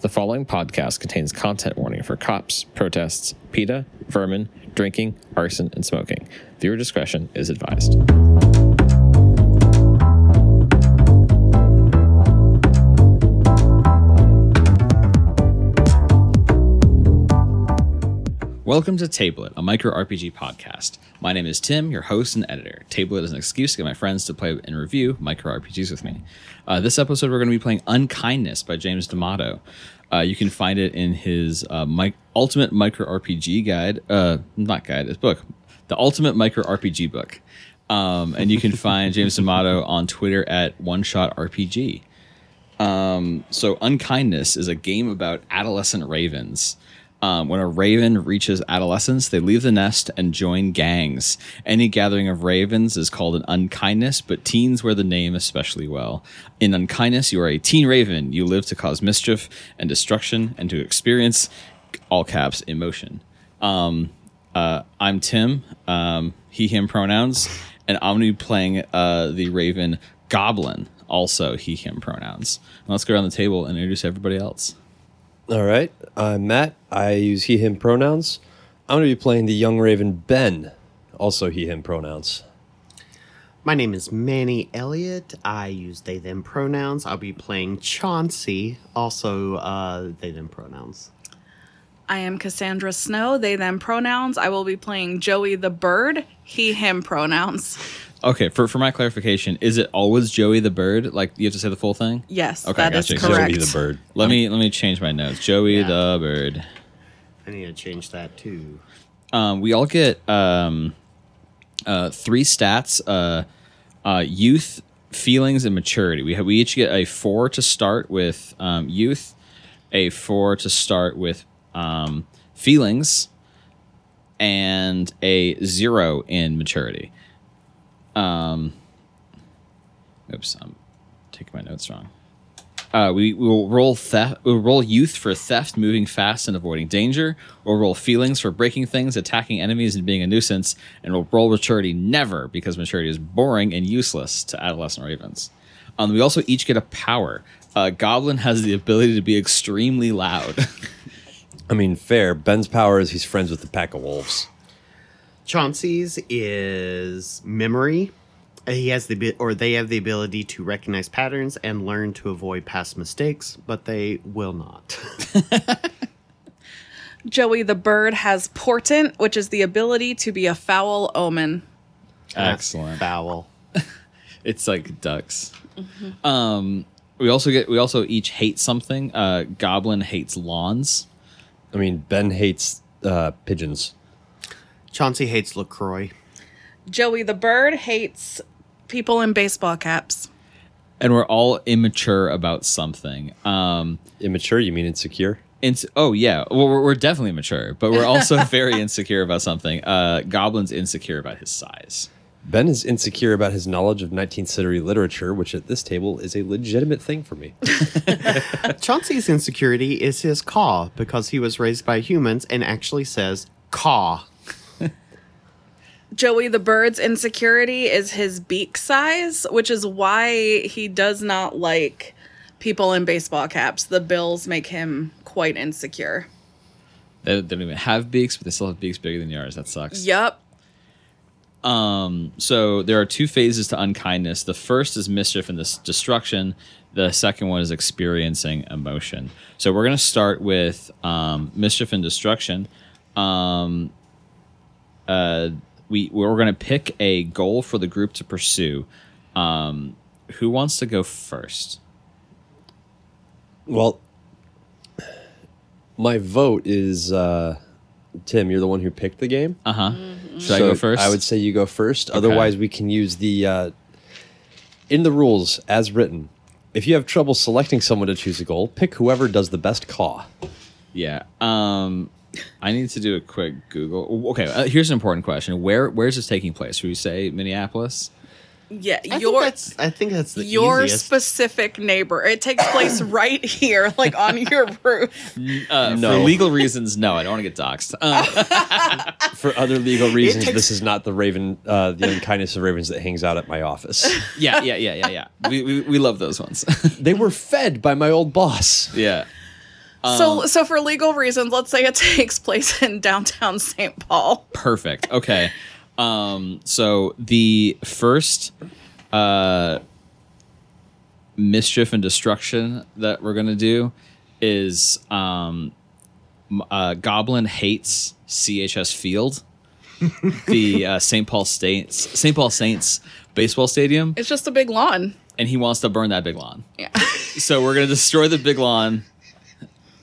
The following podcast contains content warning for cops, protests, PETA, vermin, drinking, arson, and smoking. Viewer discretion is advised. Welcome to Table It, a micro RPG podcast. My name is Tim, your host and editor. Table It is an excuse to get my friends to play and review micro RPGs with me. Uh, this episode, we're going to be playing Unkindness by James D'Amato. Uh, you can find it in his uh, mi- Ultimate Micro RPG Guide, uh, not guide, his book, the Ultimate Micro RPG book. Um, and you can find James D'Amato on Twitter at One Shot RPG. Um, so, Unkindness is a game about adolescent ravens. Um, when a raven reaches adolescence, they leave the nest and join gangs. Any gathering of ravens is called an unkindness, but teens wear the name especially well. In unkindness, you are a teen raven. You live to cause mischief and destruction and to experience, all caps, emotion. Um, uh, I'm Tim, um, he, him pronouns, and I'm going to be playing uh, the raven Goblin, also he, him pronouns. let's go around the table and introduce everybody else. All right. I'm Matt. I use he, him pronouns. I'm going to be playing the young raven Ben, also he, him pronouns. My name is Manny Elliott. I use they, them pronouns. I'll be playing Chauncey, also uh, they, them pronouns. I am Cassandra Snow, they, them pronouns. I will be playing Joey the bird, he, him pronouns. Okay, for, for my clarification, is it always Joey the bird? Like you have to say the full thing? Yes, Okay, that is gotcha. correct. Joey the bird. Let me let me change my notes. Joey Yeah. the bird. I need to change that too. Um, we all get um, uh, three stats: uh, uh, youth, feelings, and maturity. We have we each get a four to start with um, youth, a four to start with um, feelings, and a zero in maturity. Um, oops, I'm taking my notes wrong. Uh, we will roll theft. We'll roll youth for theft, moving fast and avoiding danger. We'll roll feelings for breaking things, attacking enemies, and being a nuisance. And we'll roll maturity never because maturity is boring and useless to adolescent ravens. Um, we also each get a power. Uh, Goblin has the ability to be extremely loud. I mean, fair. Ben's power is he's friends with the pack of wolves. Chauncey's is memory. He has the or they have the ability to recognize patterns and learn to avoid past mistakes, but they will not. Joey the bird has portent, which is the ability to be a foul omen. Excellent. Foul. It's like ducks. Um, we also get. We also each hate something. Uh, Goblin hates lawns. I mean, Ben hates uh, pigeons. Chauncey hates LaCroix. Joey the bird hates people in baseball caps. and we're all immature about something. Um, Immature, you mean insecure? ins- oh yeah, well, we're, we're definitely mature, but we're also very insecure about something. Uh, Goblin's insecure about his size. Ben is insecure about his knowledge of 19th century literature, which at this table is a legitimate thing for me. Chauncey's insecurity is his caw because he was raised by humans and actually says caw. Joey the bird's insecurity is his beak size, which is why he does not like people in baseball caps. The bills make him quite insecure. They, don't even have beaks, but they still have beaks bigger than yours. That sucks. Yep. Um, so there are two phases to unkindness. The first is mischief and this destruction. The second one is experiencing emotion. So we're going to start with um, mischief and destruction. Um, uh, we we're going to pick a goal for the group to pursue. Um, who wants to go first? well, my vote is uh, Tim. You're the one who picked the game. Uh huh. Should I go first? I would say you go first. Otherwise, we can use the uh, in the rules as written. If you have trouble selecting someone to choose a goal, pick whoever does the best caw. Yeah. Um, I need to do a quick Google. Okay. Uh, here's an important question. Where Where is this taking place? Should we say Minneapolis? Yeah, I think that's I think that's the your easiest. specific neighbor. It takes place right here, like on your roof. Uh, No. For legal reasons, no. I don't want to get doxxed. Uh, For other legal reasons, takes- this is not the Raven, uh, the unkindness of ravens that hangs out at my office. yeah, yeah, yeah, yeah, yeah. We, we, we love those ones. they were fed by my old boss. yeah. So, so for legal reasons, let's say it takes place in downtown St. Paul. Perfect. Okay. Um, so the first uh, mischief and destruction that we're gonna do is um, uh, Goblin hates CHS Field, the uh, St. Paul Saints St. Paul Saints baseball stadium, It's just a big lawn. and he wants to burn that big lawn. Yeah. So we're gonna destroy the big lawn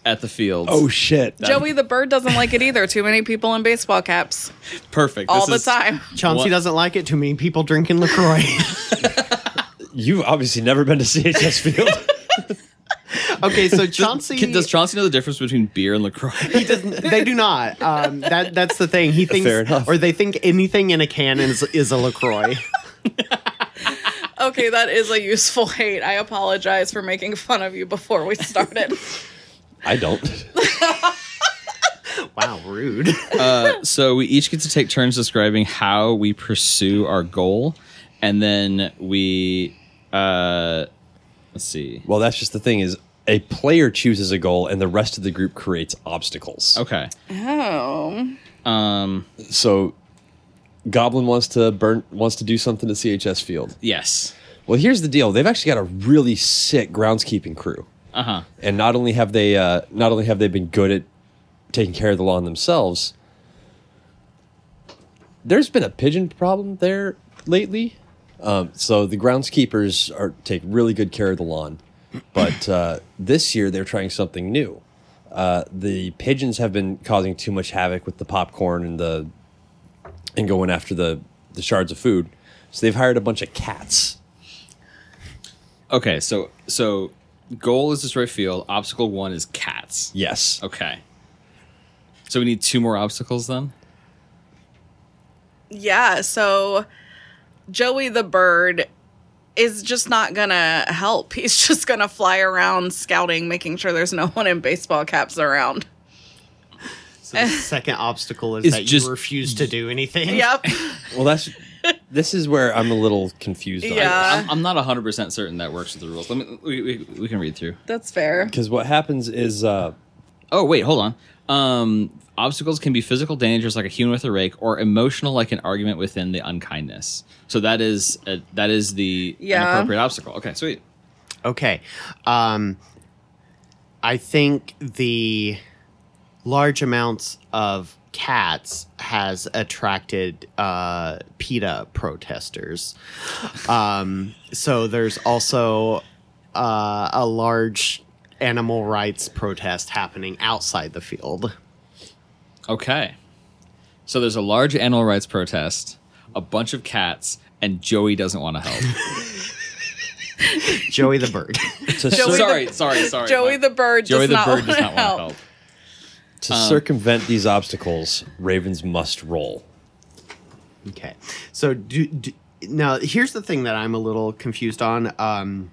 at the field. Oh shit! Joey the bird doesn't like it either. Too many people in baseball caps perfect! all This the is- time. Chauncey What? doesn't like it. Too many people drinking LaCroix. You've obviously never been to CHS Field. okay, so Chauncey Can- Does Chauncey know the difference between beer and LaCroix? He doesn't. They do not. Um, that that's the thing. He thinks, Fair enough. or they think anything in a can is is a LaCroix. Okay, that is a useful hate. I apologize for making fun of you before we started. I don't. Wow, rude. so we each get to take turns describing how we pursue our goal, and then we uh, let's see. Well, that's just the thing is a player chooses a goal and the rest of the group creates obstacles. Okay. Oh. Um. So Goblin wants to burn wants to do something to CHS Field. Yes. Well, here's the deal. They've actually got a really sick groundskeeping crew. Uh huh. And not only have they uh, not only have they been good at taking care of the lawn themselves, there's been a pigeon problem there lately. Um, so the groundskeepers are take really good care of the lawn, but uh, this year they're trying something new. Uh, the pigeons have been causing too much havoc with the popcorn and the and going after the the shards of food. So they've hired a bunch of cats. Okay. So so goal is destroy field. Obstacle one is cats. Yes. Okay. So we need two more obstacles then. Yeah, so Joey the bird is just not gonna help. He's just gonna fly around scouting, making sure there's no one in baseball caps around. So the second obstacle is It's that just- you refuse to do anything. Yep. Well, that's this is where I'm a little confused. Yeah. I'm, I'm not 100 percent certain that works with the rules. Let me. We, we, we can read through. That's fair. because what happens is uh, Oh wait, hold on. Um, obstacles can be physical dangers like a human with a rake, or emotional like an argument within the unkindness. So that is a, that is the Yeah. inappropriate obstacle. Okay, sweet. Okay. Um, I think the large amounts of cats has attracted uh, PETA protesters. Um, so there's also uh, a large animal rights protest happening outside the field. Okay. So there's a large animal rights protest, a bunch of cats, and Joey doesn't want to help. Joey the bird. to, Joey the- sorry, sorry, sorry. Joey the bird Joey does the not bird does wanna not want to help. help. To circumvent these obstacles, ravens must roll. Okay. So do, do now here's the thing that I'm a little confused on. Um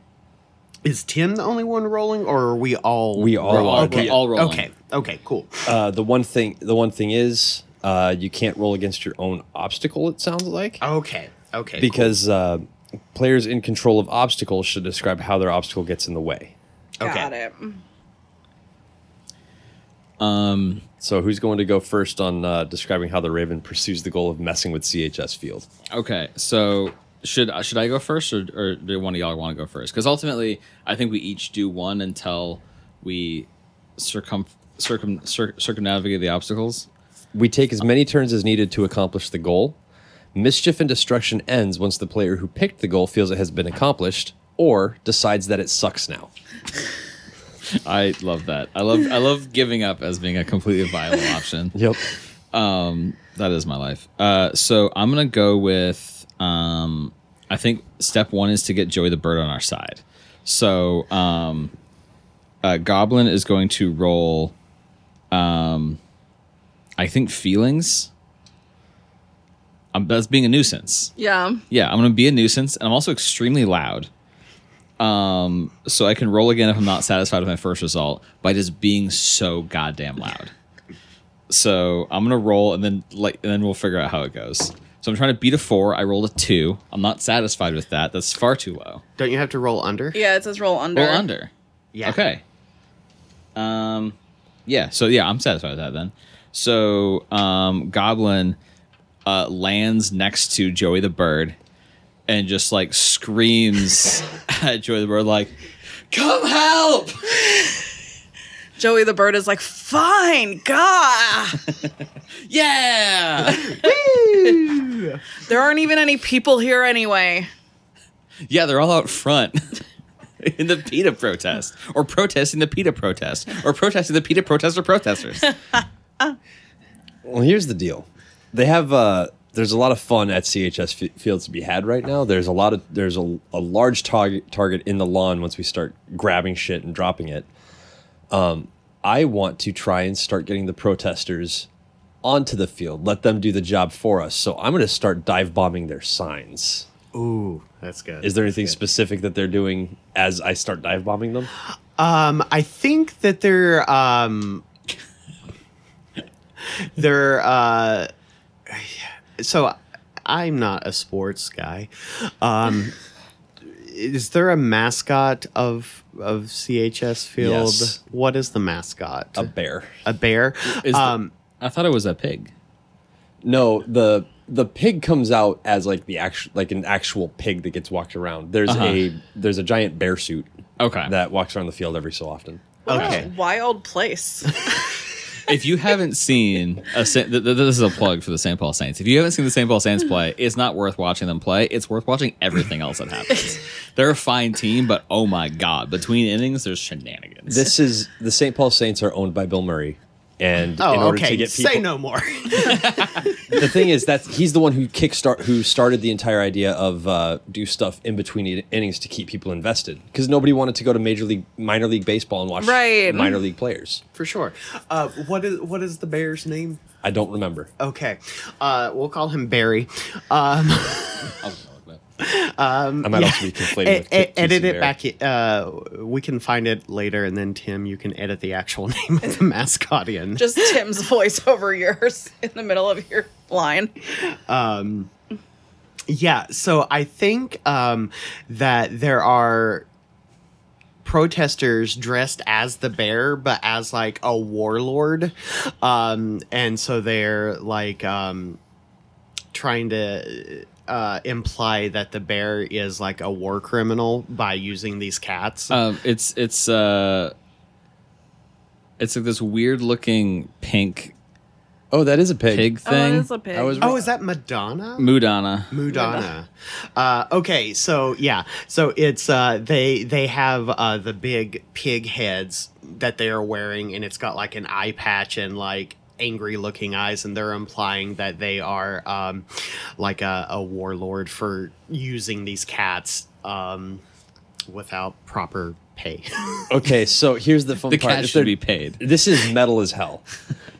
is Tim the only one rolling or are we all We all Roll are. Okay. We're all rolling. Okay. Okay, cool. Uh, the one thing, the one thing is, uh, you can't roll against your own obstacle. It sounds like Okay. Okay. because uh, players in control of obstacles should describe how their obstacle gets in the way. cool. okay. Got it. Um, So, who's going to go first on uh, describing how the raven pursues the goal of messing with CHS Field? okay, so should should I go first, or, or do one of y'all want to go first? Because ultimately, I think we each do one until we circum circum cir- circumnavigate the obstacles. We take as many turns as needed to accomplish the goal. Mischief and destruction ends once the player who picked the goal feels it has been accomplished or decides that it sucks now. I love that. I love I love giving up as being a completely viable option. Yep. Um, that is my life. Uh, so I'm gonna go with. Um, I think step one is to get Joey the bird on our side. So um, uh, Goblin is going to roll. Um, I think feelings. I'm that's being a nuisance. Yeah. Yeah, I'm gonna be a nuisance, and I'm also extremely loud. Um, so I can roll again if I'm not satisfied with my first result by just being so goddamn loud. So I'm gonna roll, and then like, and then we'll figure out how it goes. So I'm trying to beat a four. I rolled a two. I'm not satisfied with that. That's far too low. Don't you have to roll under? Yeah, it says roll under. Roll under. Yeah. Okay. Um, Yeah, so yeah, I'm satisfied with that then. So um Goblin uh lands next to Joey the bird and just like screams at Joey the bird like come help Joey the bird is like, fine, God. yeah there aren't even any people here anyway. yeah they're all out front in the PETA protest or protesting the PETA protest or protesting the PETA protester protesters Well, here's the deal. They have uh there's a lot of fun at CHS f- fields to be had right now. There's a lot of there's a, a large target target in the lawn once we start grabbing shit and dropping it. Um, I want to try and start getting the protesters onto the field. Let them do the job for us. So I'm going to start dive bombing their signs. Ooh, that's good. Is there That's anything good. specific that they're doing as I start dive bombing them? Um, I think that they're um, they're uh, so I'm not a sports guy. Um, is there a mascot of of CHS Field? Yes. What is the mascot? A bear. A bear. Is the- um, I thought it was a pig No, the the pig comes out as like the actual like an actual pig that gets walked around. There's Uh-huh. a there's a giant bear suit okay that walks around the field every so often. okay. Wild place. if you haven't seen a th- th- this is a plug for the St. Paul Saints. If you haven't seen the St. Paul Saints play, it's not worth watching them play. It's worth watching everything else that happens. They're a fine team, but oh my god, between innings there's shenanigans. This is the St. Paul Saints are owned by Bill Murray, and Oh, in order okay. to get people, Say no more. the thing is that he's the one who kickstart who started the entire idea of uh, do stuff in between innings to keep people invested because nobody wanted to go to major league minor league baseball and watch Right. minor league players. For sure. Uh, what is what is the bear's name? I don't remember. Okay, uh, we'll call him Barry. Um, I might also be conflating with T- edit it back. Uh, we can find it later, and then Tim, you can edit the actual name of the mascot in. Just Tim's voice over yours in the middle of your line. Yeah, so I think um, that there are protesters dressed as the bear, but as like a warlord, um, and so they're like um, trying to uh, imply that the bear is like a war criminal by using these cats. um, it's it's uh, it's like this weird looking pink Oh, that is a pig. pig Oh, thing. it is a pig. I was oh, is that Madonna? Mudonna. Mudonna. Uh, okay, so yeah, so it's uh, they they have uh, the big pig heads that they are wearing, and it's got like an eye patch and like angry looking eyes, and they're implying that they are um, like a, a warlord for using these cats um, without proper pay. Okay, so here's the fun The part. cat should be paid. This is metal as hell.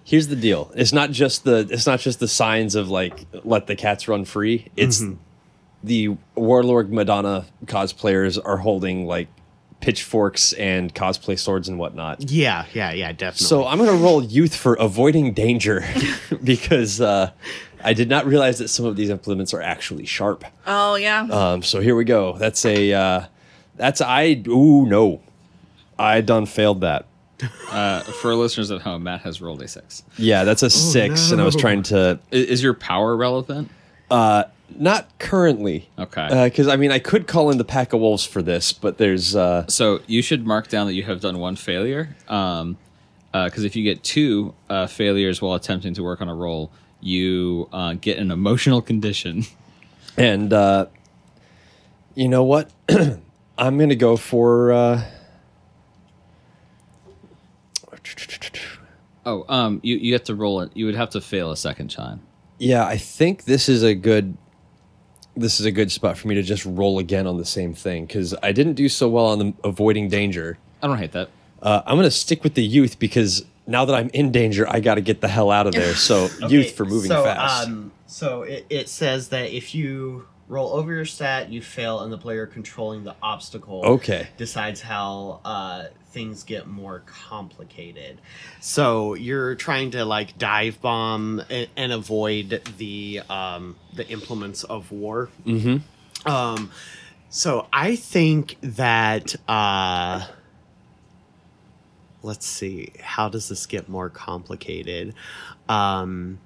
Here's the deal. It's not just the it's not just the signs of like let the cats run free. It's Mm-hmm. the warlord Mudonna cosplayers are holding like pitchforks and cosplay swords and whatnot. yeah, yeah, yeah, definitely. So I'm gonna roll youth for avoiding danger because uh, I did not realize that some of these implements are actually sharp. Oh yeah. Um, so here we go. That's a uh, that's I ooh no, I done failed that. Uh, for listeners at home, Matt has rolled a six. Yeah, that's a six, and I was trying to I- Is, your power relevant? Not currently. Okay. Because I mean, I could call in the pack of wolves for this, but there's uh, So you should mark down that you have done one failure. Um, because if you get two uh, failures while attempting to work on a roll, you uh, get an emotional condition. and uh, you know what? I'm gonna go for. Uh, Oh, um, you you have to roll it. You would have to fail a second time. Yeah, I think this is a good. This is a good spot for me to just roll again on the same thing because I didn't do so well on the avoiding danger. I don't hate that. Uh, I'm gonna stick with the youth because now that I'm in danger, I got to get the hell out of there. So youth for moving so, fast. Um, so it, it says that if you roll over your stat, you fail, and the player controlling the obstacle Okay. decides how uh, things get more complicated. So you're trying to like dive bomb and, and avoid the um, the implements of war. Mm-hmm. Um, so I think that. Uh, let's see. How does this get more complicated? Um,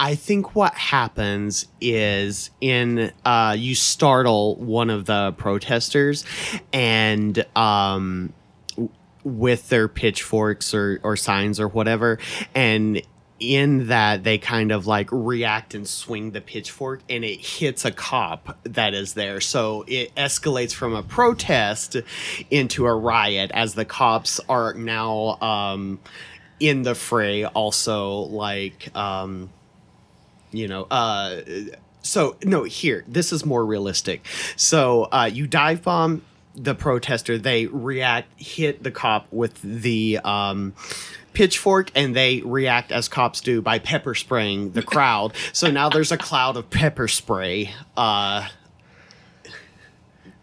I think what happens is in uh, you startle one of the protesters, and um, w- with their pitchforks or or signs or whatever, and in that they kind of like react and swing the pitchfork and it hits a cop that is there. So it escalates from a protest into a riot as the cops are now um in the fray also like um you know uh so no here this is more realistic so uh you dive bomb the protester they react hit the cop with the um pitchfork and they react as cops do by pepper spraying the crowd so now there's a cloud of pepper spray uh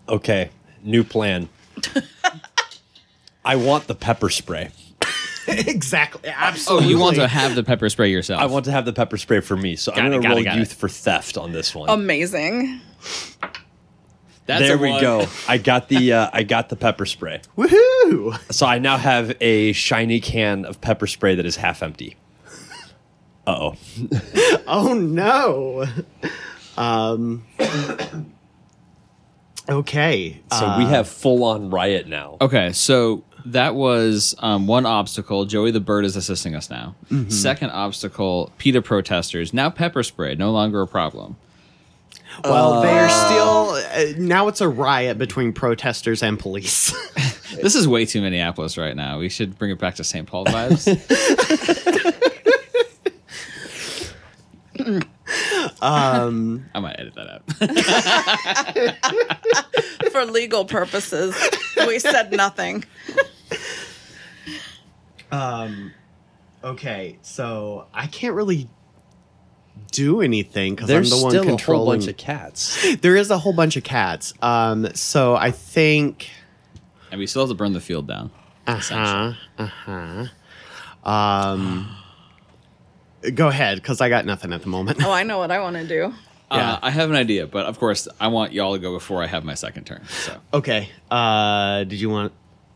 Okay, new plan. I want the pepper spray. exactly Absolutely. Oh, you want to have the pepper spray yourself? I want to have the pepper spray for me, so Got I'm going to got it, roll got youth it. for theft on this one. Amazing. That's there we go. I got the uh, I got the pepper spray. woohoo So I now have a shiny can of pepper spray that is half empty. Uh oh. Oh no. Um. Okay. So we have full on riot now. Okay, so that was um, one obstacle. Joey the bird is assisting us now. Second obstacle: PETA protesters. Now pepper spray, no longer a problem. Well, they're still. Uh, now it's a riot between protesters and police. This is way too Minneapolis right now. We should bring it back to St. Paul vibes. um. I might edit that out. For legal purposes, we said nothing. Um. Okay, so I can't really do anything because I'm There's the one still a whole bunch of cats. there is a whole bunch of cats. Um. So I think. and we still have to burn the field down. Uh huh. Uh huh. Um. Go ahead, because I got nothing at the moment. Oh, I know what I want to do. Yeah. Uh, I have an idea, but of course, I want y'all to go before I have my second turn. So Okay. Uh, did you want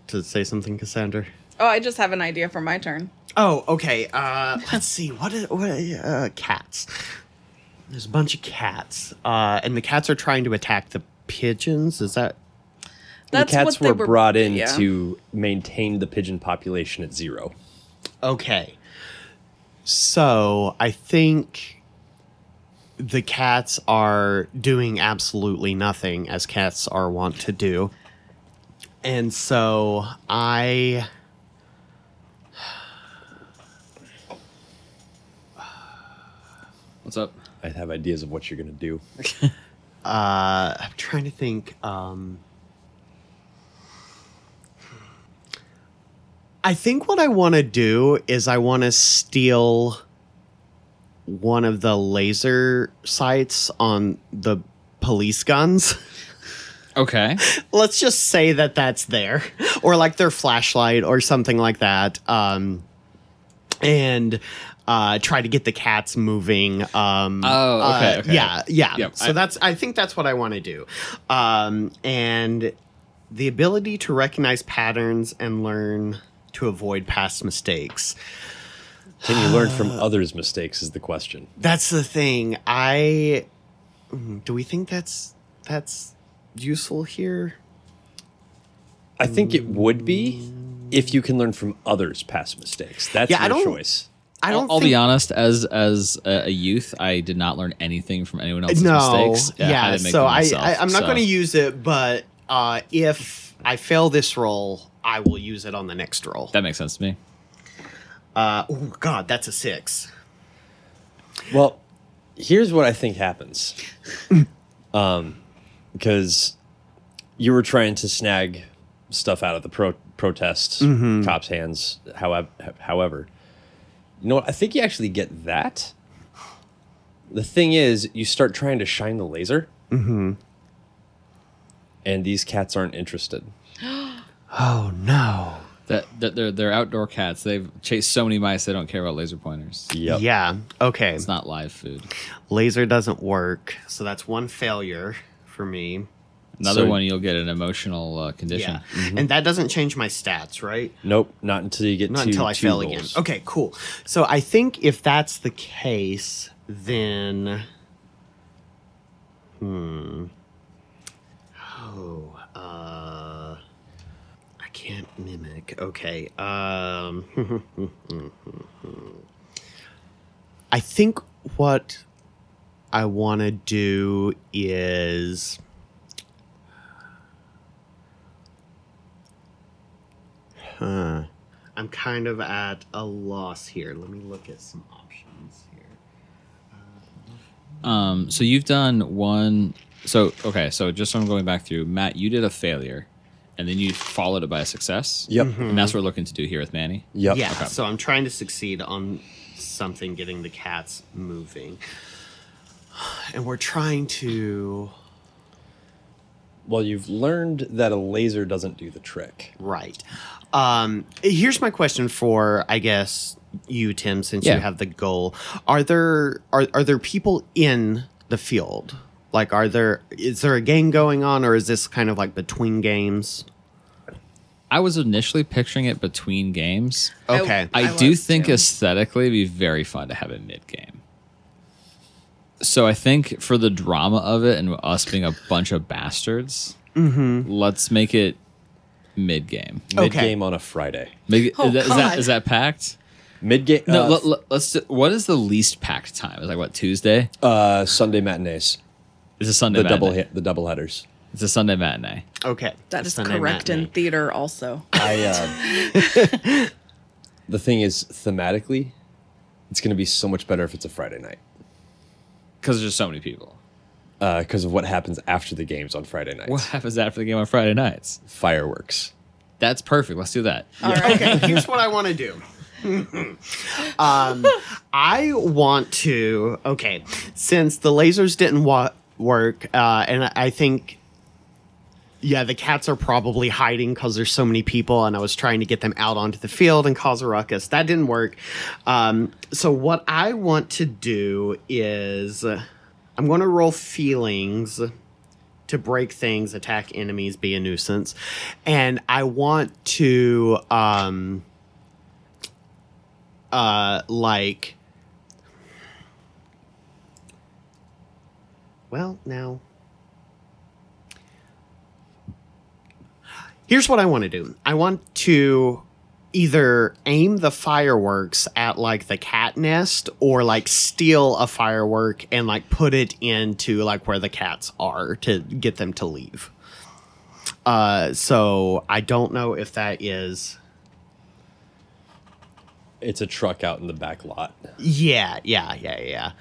to say something, Cassandra? Oh, I just have an idea for my turn. Oh, okay. Uh, let's see. What is what? Uh, cats. There's a bunch of cats, uh, and the cats are trying to attack the pigeons. Is that? That's the cats what they were brought in yeah. to maintain the pigeon population at zero. Okay. So I think the cats are doing absolutely nothing, as cats are wont to do. And so I. what's up? I have ideas of what you're going to do. Uh, I'm trying to think. Um, I think what I want to do is I want to steal one of the laser sights on the police guns. Okay. Let's just say that that's there, or like their flashlight or something like that. Um, and uh, try to get the cats moving. Um, Oh, okay, uh, okay. Yeah, yeah. Yep, so I- that's I think that's what I want to do. Um, and the ability to recognize patterns and learn to avoid past mistakes. Can you learn from others' mistakes? Is the question. That's the thing. I mm, do we think that's that's useful here? I think it would be if you can learn from others' past mistakes. That's Yeah, I your don't- choice. I I'll, don't. I'll think, be honest. As as a, a youth, I did not learn anything from anyone else's no, mistakes. I yeah. had to make so them I, myself, I I'm not so. going to use it, but uh, if I fail this roll, I will use it on the next roll. That makes sense to me. Uh, oh God, that's a six. Well, here's what I think happens. um, because you were trying to snag stuff out of the pro- protest cops' hands. However, however, you know what? I think you actually get that. The thing is, you start trying to shine the laser, and these cats aren't interested. Oh no. That, that they're they're outdoor cats. They've chased so many mice. They don't care about laser pointers. Yep. Yeah. Okay. It's not live food. Laser doesn't work, so that's one failure for me. Another So- one you'll get an emotional uh, condition. Yeah, and that doesn't change my stats, right? Nope, not until you get Not to until I two fail rolls. again. Okay, cool. So I think if that's the case, then hmm. Oh, uh, I can't mimic. Okay. Um, I think what I want to do is. Huh. I'm kind of at a loss here. Let me look at some options here. Um, so you've done one. So okay, so just so I'm going back through, Matt, you did a failure, and then you followed it by a success. Yep. And that's what we're looking to do here with Manny. Yep. Yeah, Okay. so I'm trying to succeed on something getting the cats moving. And we're trying to Well, you've learned that a laser doesn't do the trick. right. Um here's my question for I guess you Tim since Yeah. you have the goal. Are there are are there people in the field? Like are there is there a game going on or is this kind of like between games? I was initially picturing it between games. Okay. I, I do think too. aesthetically it'd be very fun to have it mid game. So I think for the drama of it and us being a bunch of bastards, let's make it mid game. Okay. Mid game on a Friday. Make, Oh, is, that, is that God. is that packed? Mid game. No, uh, let, let, us What is the least packed time? Is like what Tuesday? uh, Sunday matinees. It's a Sunday The double hit. The double headers. It's a Sunday matinee. okay. That is Sunday correct in theater also. I. Uh, the thing is, thematically, it's going to be so much better if it's a Friday night Because there's just so many people. because of what happens after the games on Friday nights. What happens after the game on Friday nights? Fireworks. That's perfect. Let's do that. All right. okay, here's what I want to do. um, I want to. Okay, since the lasers didn't wa- work, uh, and I think, yeah, the cats are probably hiding because there's so many people, and I was trying to get them out onto the field and cause a ruckus. That didn't work. Um, so what I want to do is, I'm going to roll feelings to break things, attack enemies, be a nuisance. And I want to um uh like Well, now Here's what I want to do. I want to either aim the fireworks at like the cat nest or like steal a firework and like put it into like where the cats are to get them to leave. Uh so I don't know if that is It's a truck out in the back lot. Yeah, yeah, yeah, yeah.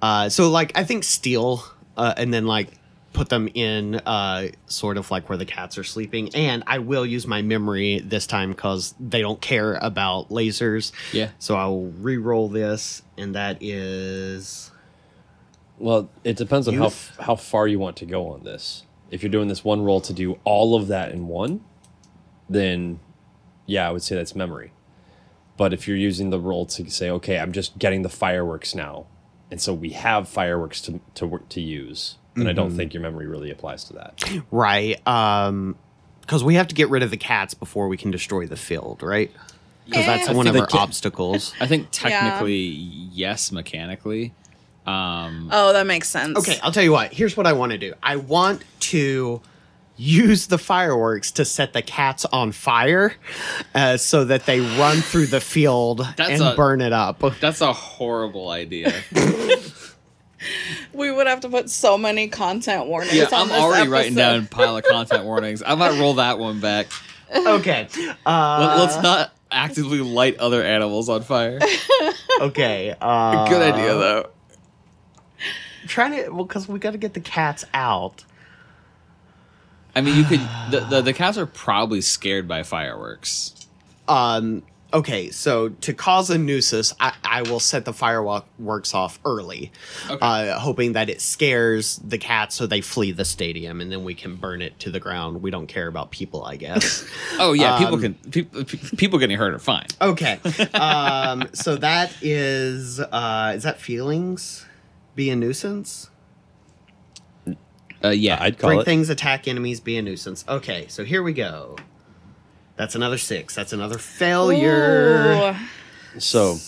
Uh, so like I think steal uh, and then like put them in uh, sort of like where the cats are sleeping. And I will use my memory this time because they don't care about lasers. Yeah. So I'll re-roll this, and that is Well, it depends on how how far you want to go on this. If you're doing this one roll to do all of that in one, then yeah, I would say that's memory. But if you're using the roll to say, okay, I'm just getting the fireworks now, and so we have fireworks to to work to use, then I don't think your memory really applies to that. right. Um, because we have to get rid of the cats before we can destroy the field, right? Because that's one of the our ca- obstacles. I think technically yes, mechanically. Um, Oh, that makes sense. Okay, I'll tell you what. Here's what I want to do. I want to use the fireworks to set the cats on fire, uh, so that they run through the field That's and a- burn it up. that's a horrible idea. We would have to put so many content warnings yeah, on I'm this already writing down a pile of content warnings. I might roll that one back. okay. Uh, Let, let's not actively light other animals on fire. okay. Uh, Good idea though. Trying to well, because we got to get the cats out. I mean, you could. The, the the cats are probably scared by fireworks. Um. Okay, so to cause a nuisance, I, I will set the fireworks off early, Okay. uh, hoping that it scares the cats so they flee the stadium, and then we can burn it to the ground. We don't care about people, I guess. Oh yeah, people Um, can people people getting hurt are fine. okay, um, so that is uh, is that feelings be a nuisance? Uh, yeah. I'd call Break it. things, attack enemies, be a nuisance. Okay, so here we go. That's another six. That's another failure. Ooh. So,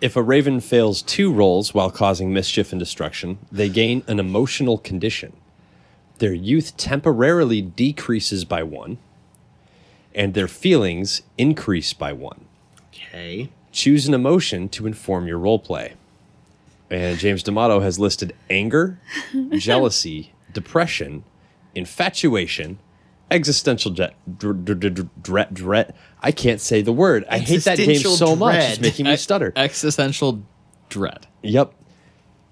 if a raven fails two rolls while causing mischief and destruction, they gain an emotional condition. Their youth temporarily decreases by one, and their feelings increase by one. Okay. Choose an emotion to inform your roleplay. And James D'Amato has listed anger, jealousy, depression, infatuation, existential dread, dread, dread, dread. I can't say the word. I hate that game Existential so much. It's making me stutter. Existential dread. Yep.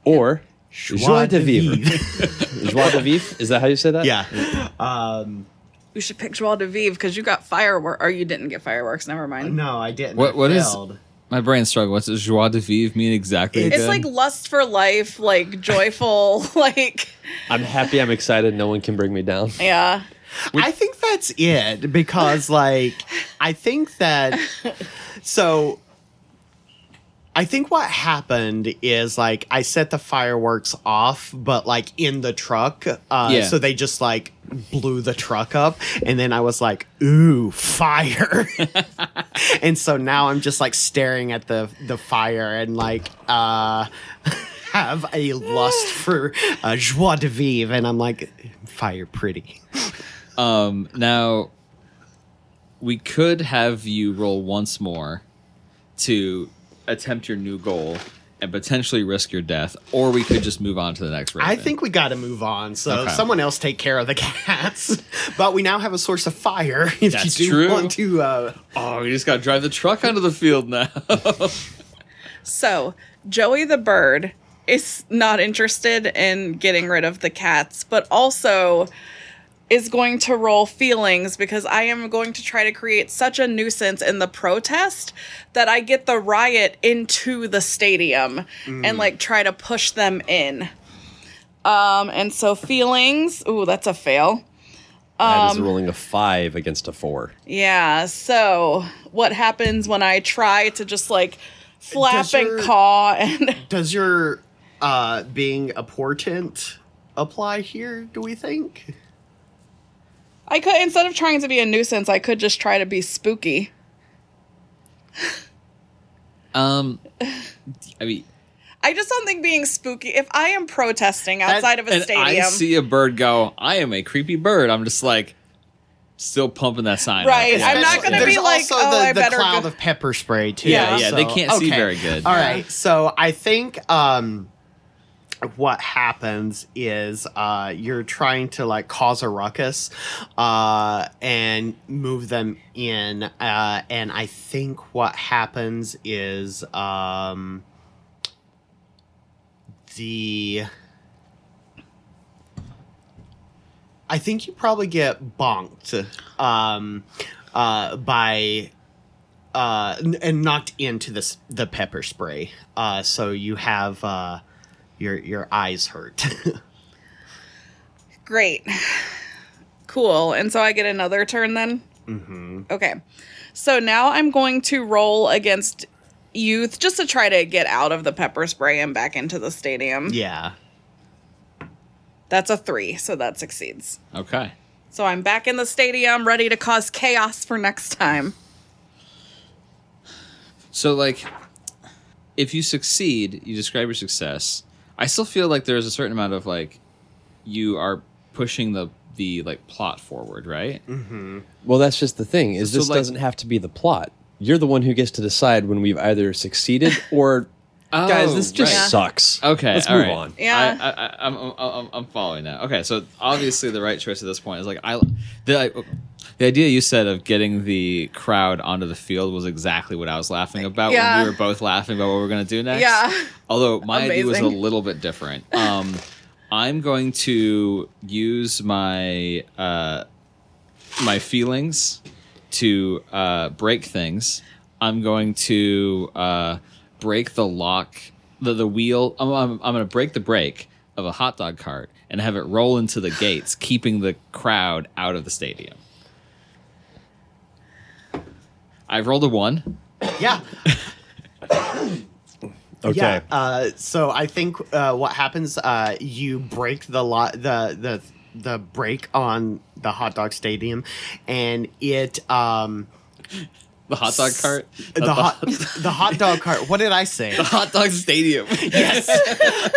Or Joie joie de de vivre. joie de vivre. Is that how you say that? Yeah. Um, We should pick Joie de Vivre because you got fireworks. Or you didn't get fireworks. Never mind. no, I didn't. What- I what is- failed. My brain struggle. What's does joie de vivre mean exactly? It's It's again? like lust for life, like joyful, like I'm happy. I'm excited. No one can bring me down. yeah. I think that's it because, like, I think that. So, I think what happened is like I set the fireworks off, but like in the truck, uh, Yeah. so they just like blew the truck up, and then I was like, "Ooh, fire!" and so now I'm just like staring at the the fire and like uh have a lust for uh, joie de vivre, and I'm like, "Fire, pretty." Um, now, we could have you roll once more to attempt your new goal and potentially risk your death, or we could just move on to the next round. I think we got to move on. So Okay. someone else take care of the cats. but we now have a source of fire. If That's you do true. want to, uh, Oh, we just got to drive the truck onto the field now. So Joey the bird is not interested in getting rid of the cats, but also is going to roll feelings because I am going to try to create such a nuisance in the protest that I get the riot into the stadium and like try to push them in. Um, and so feelings, ooh, that's a fail. that Um, is rolling a five against a four. Yeah. So what happens when I try to just like flap Does and your- caw and does your uh, being a portent apply here? Do we think? I could instead of trying to be a nuisance, I could just try to be spooky. um, I mean, I just don't think being spooky. If I am protesting outside of a and stadium, I see a bird go, I am a creepy bird. I'm just like, still pumping that sign. Right, Yeah. I'm not gonna There's be like, also oh, the, I the better cloud go- of pepper spray too. Yeah, yeah, they can't see very good. All right. So I think um, what happens is uh, you're trying to like cause a ruckus uh, and move them in, uh, and I think what happens is um, the. I think you probably get bonked um, uh, by uh, and knocked into this the pepper spray. Uh, so you have uh, your your eyes hurt. great, cool. And so I get another turn then. Mm-hmm. Okay, so now I'm going to roll against youth just to try to get out of the pepper spray and back into the stadium. yeah. That's a three, so that succeeds. Okay. So I'm back in the stadium, ready to cause chaos for next time. So, like, if you succeed, you describe your success. I still feel like there's a certain amount of like you are pushing the the like plot forward, right? Mm-hmm. Well, that's just the thing. Is So, this like- doesn't have to be the plot. You're the one who gets to decide when we've either succeeded or, guys, this just Oh, right. sucks. Okay, let's all move right. on. Yeah. I, I, I, I'm, I'm, I'm following that. Okay, so obviously the right choice at this point is like I, the, the idea you said of getting the crowd onto the field was exactly what I was laughing about Yeah. when we were both laughing about what we're gonna do next. Yeah. Although my idea was a little bit different. Um, I'm going to use my uh, my feelings to uh, break things. I'm going to uh, break the lock, the the wheel. I'm, I'm, I'm going to break the brake of a hot dog cart and have it roll into the gates, keeping the crowd out of the stadium. I've rolled a one. Yeah. Okay. Yeah. Uh, so I think uh, what happens, uh, you break the lot, the the the break on the hot dog stadium, and it um The hot dog cart. the hot the hot dog cart. What did I say? The hot dog stadium. yes,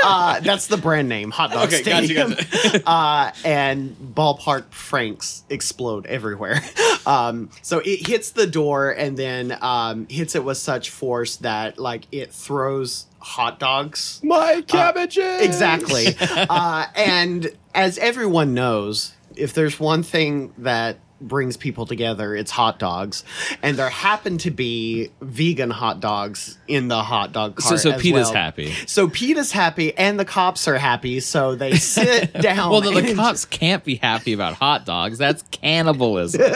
uh, that's the brand name, hot dog Okay, stadium. gotcha. uh, and ballpark franks explode everywhere. Um, so it hits the door and then um, hits it with such force that like it throws hot dogs My cabbages. Exactly. uh, and as everyone knows, if there's one thing that brings people together, it's hot dogs. And there happen to be vegan hot dogs in the hot dog So, cart. so as Pete is well. happy. So Pete is happy, and the cops are happy. So they sit down. Well, the and- cops can't be happy about hot dogs. That's cannibalism.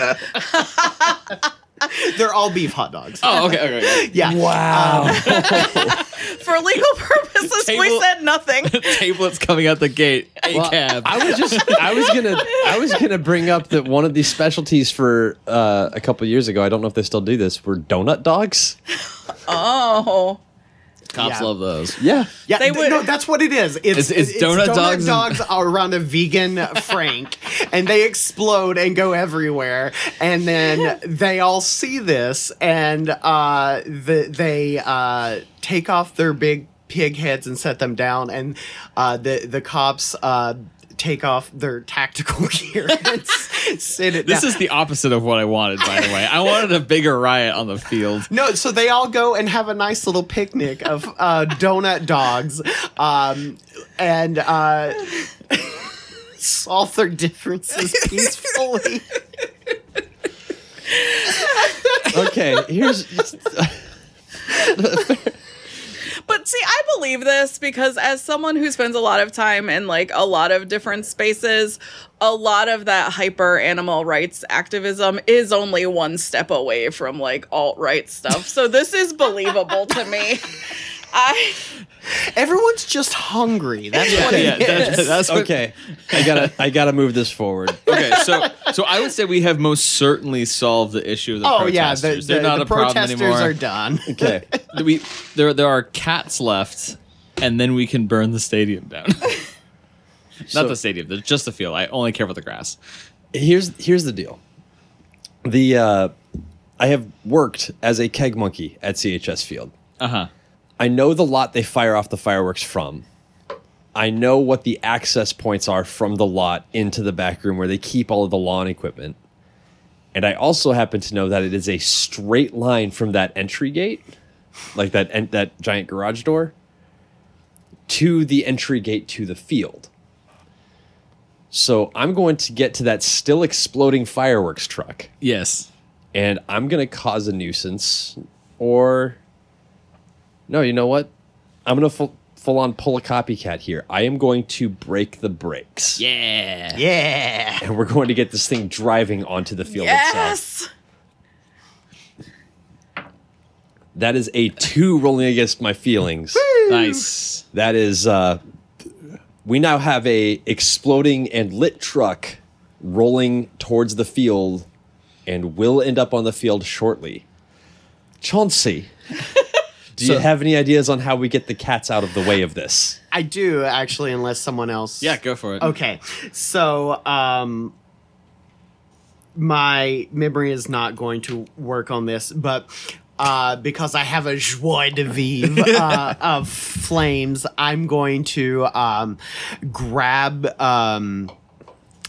They're all beef hot dogs. Oh, okay, okay. okay. Yeah. Wow. For legal purposes, we Table- said nothing. Tablets coming out the gate. A Well, cab. I was just I was gonna I was gonna bring up that one of these specialties for uh, a couple years ago. I don't know if they still do this. Were donut dogs. Oh. Cops Yeah. love those. Yeah. Yeah, They th- would- no, that's what it is. It's, It's- it's donut dogs and- around a vegan Frank, and they explode and go everywhere. And then they all see this, and uh, the, they uh, take off their big pig heads and set them down, and uh, the the cops. Uh, Take off their tactical gear and sit it This down. is the opposite of what I wanted, by the way. I wanted a bigger riot on the field. No, so they all go and have a nice little picnic of uh, donut dogs, um, and uh, solve their differences peacefully. Okay. Here's But see, I believe this because as someone who spends a lot of time in like a lot of different spaces, a lot of that hyper animal rights activism is only one step away from like alt right stuff. So this is believable to me. I Everyone's just hungry. That's what Yeah, it is. that's, that's what- okay. I gotta I gotta move this forward. Okay, so so I would say we have most certainly solved the issue of the Oh yeah, the, protesters. the, They're not the a problem anymore. protesters anymore. are done. Okay. we there there are cats left, and then we can burn the stadium down. not So- the stadium, the- just the field. I only care about the grass. here's here's the deal. The uh, I have worked as a keg monkey at CHS Field. Uh huh. I know the lot they fire off the fireworks from. I know what the access points are from the lot into the back room where they keep all of the lawn equipment. And I also happen to know that it is a straight line from that entry gate, like that en- that giant garage door, to the entry gate to the field. So I'm going to get to that still exploding fireworks truck Yes. and I'm going to cause a nuisance or no, you know what? I'm going to full, full on pull a copycat here. I am going to break the brakes. Yeah. Yeah. And we're going to get this thing driving onto the field itself. yes. That is a 2 rolling against my feelings. Nice. That is uh we now have a exploding and lit truck rolling towards the field and will end up on the field shortly. Chauncey, do you So- have any ideas on how we get the cats out of the way of this? I do actually, unless someone else. Yeah, go for it. Okay, so um, my memory is not going to work on this, but uh, because I have a joie de vivre uh, of flames, I'm going to um, grab. Um,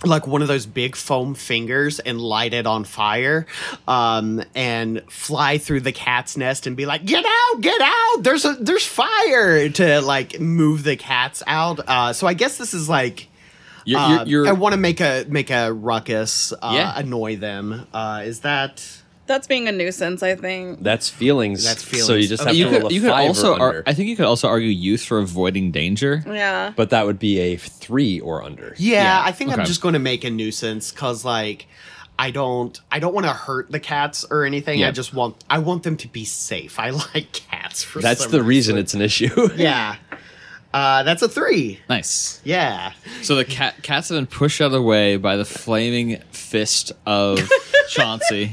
like one of those big foam fingers and light it on fire um, and fly through the cat's nest and be like get out get out! There's a there's fire! to like move the cats out. Uh, so i guess this is like You're, uh, you're, you're i want to make a make a ruckus uh, Yeah. annoy them. Uh, is that That's being a nuisance, I think. That's feelings. That's feelings. So you just Okay. have you to roll a you could five also or ar- under. I think you could also argue youth for avoiding danger. Yeah. but that would be a 3 or under. yeah, Yeah, i think i'm just going to make a nuisance because like I don't I don't want to hurt the cats or anything. Yeah. I just want I want them to be safe. I like cats for That's some the reason it's an issue. Yeah. Uh, that's a three. Nice. Yeah. So the cat cats have been pushed out of the way by the flaming fist of Chauncey.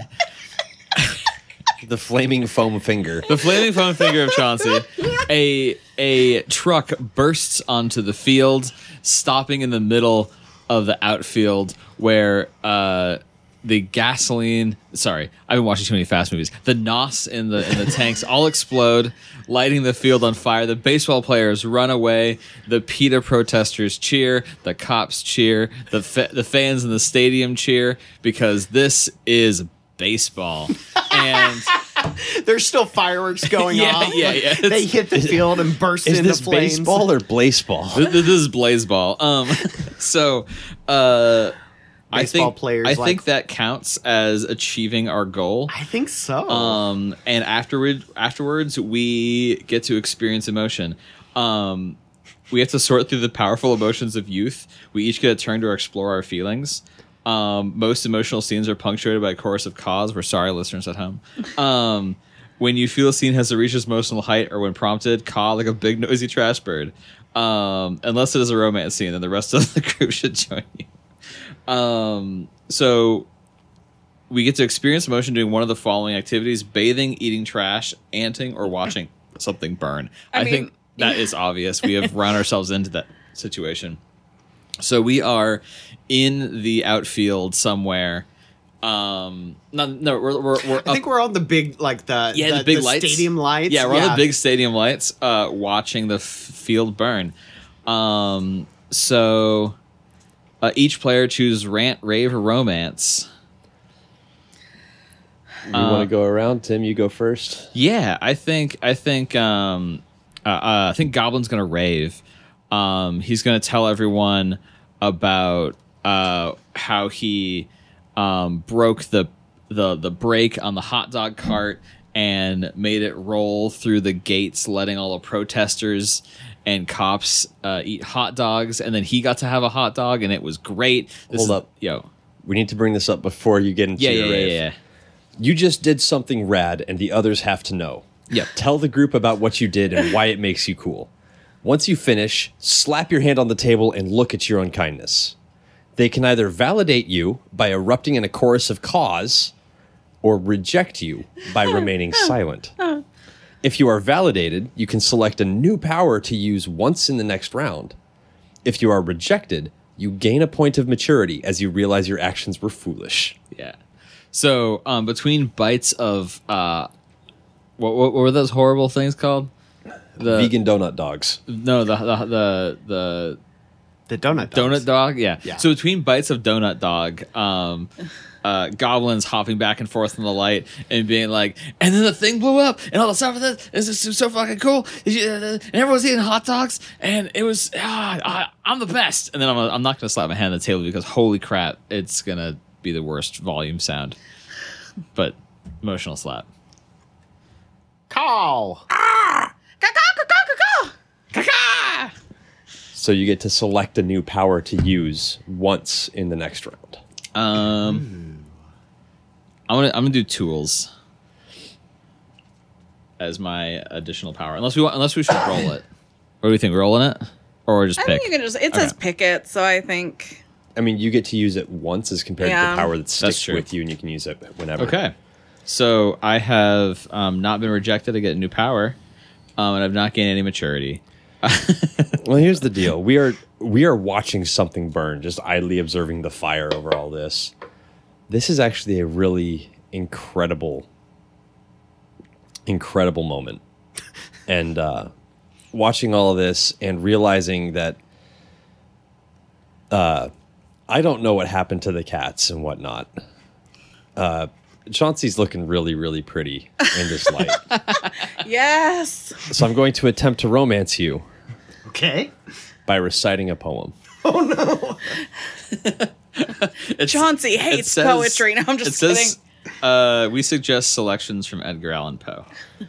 The flaming foam finger. The flaming foam finger of Chauncey. A a truck bursts onto the field, stopping in the middle, of the outfield where uh, the gasoline. Sorry, I've been watching too many fast movies. The nos in the in the tanks all explode, lighting the field on fire. The baseball players run away. The PETA protesters cheer. The cops cheer. The fa- the fans in the stadium cheer because this is baseball. and There's still fireworks going Yeah, off. yeah, yeah. They hit the field and burst Is into this flames. baseball or blaseball? Th- th- this is Blazeball. Um, so uh, I think players I like- think that counts as achieving our goal. I think so. Um, and afterward, afterwards, we get to experience emotion. Um, we have to sort through the powerful emotions of youth. We each get a turn to explore our feelings. Um, most emotional scenes are punctuated by a chorus of caws. We're sorry, listeners at home. Um, when you feel a scene has reached its emotional height, or when prompted, caw like a big noisy trash bird. Um, unless it is a romance scene, then the rest of the group should join you. Um, so we get to experience emotion doing one of the following activities bathing, eating trash, anting, or watching something burn. I, I mean- think that is obvious. We have run ourselves into that situation. So we are in the outfield somewhere. Um, no, no, we're, we're, we're I think we're on the big, like the yeah, the, big lights, stadium lights. Yeah, we're on the big stadium lights, uh, watching the f- field burn. Um, so uh, each player chooses rant, rave, or romance. You want to go around, Tim? You go first. Yeah, I think I think um, uh, uh, I think Goblin's gonna rave. Um, he's gonna tell everyone about uh, how he um, broke the the the brake on the hot dog cart and made it roll through the gates, letting all the protesters and cops uh, eat hot dogs. And then he got to have a hot dog, and it was great. This Hold is- up. yo. We need to bring this up before you get into Yeah, your yeah, yeah, rave. yeah. You just did something rad, and the others have to know. Yeah, Tell the group about what you did and why it makes you cool. Once you finish, slap your hand on the table and look at your unkindness. They can either validate you by erupting in a chorus of caws or reject you by remaining silent. If you are validated, you can select a new power to use once in the next round. If you are rejected, you gain a point of maturity as you realize your actions were foolish. Yeah. So um, between bites of uh, what, what were those horrible things called? The Vegan donut dogs. no the the the, the The donut donut dog. Yeah. Yeah. So between bites of donut dog, um, uh, goblins hopping back and forth in the light and being like, and then the thing blew up and all the stuff. This this is so fucking cool. Did you- uh, And everyone's eating hot dogs and it was ah, I, I'm the best. And then I'm I'm not gonna slap my hand on the table because holy crap, it's gonna be the worst volume sound. But emotional slap. Call. So you get to select a new power to use once in the next round. Um, I'm gonna I'm gonna do tools as my additional power. Unless we want, unless we should roll it. What do we think? Rolling it, or just I pick? think you can just. It says Okay. pick it, so I think. I mean, you get to use it once as compared to Yeah. the power that sticks true. with you, and you can use it whenever. Okay, so I have um, not been rejected. I get a new power, um, and I've not gained any maturity. Well, here's the deal: we are we are watching something burn, just idly observing the fire over all this. This is actually a really incredible, incredible moment, and uh, watching all of this and realizing that uh, I don't know what happened to the cats and whatnot. Uh, Chauncey's looking really, really pretty in this light. Yes. so I'm going to attempt to romance you Okay. by reciting a poem. It's, Chauncey hates says- poetry. No, I'm just it says, kidding. Uh, we suggest selections from Edgar Allan Poe.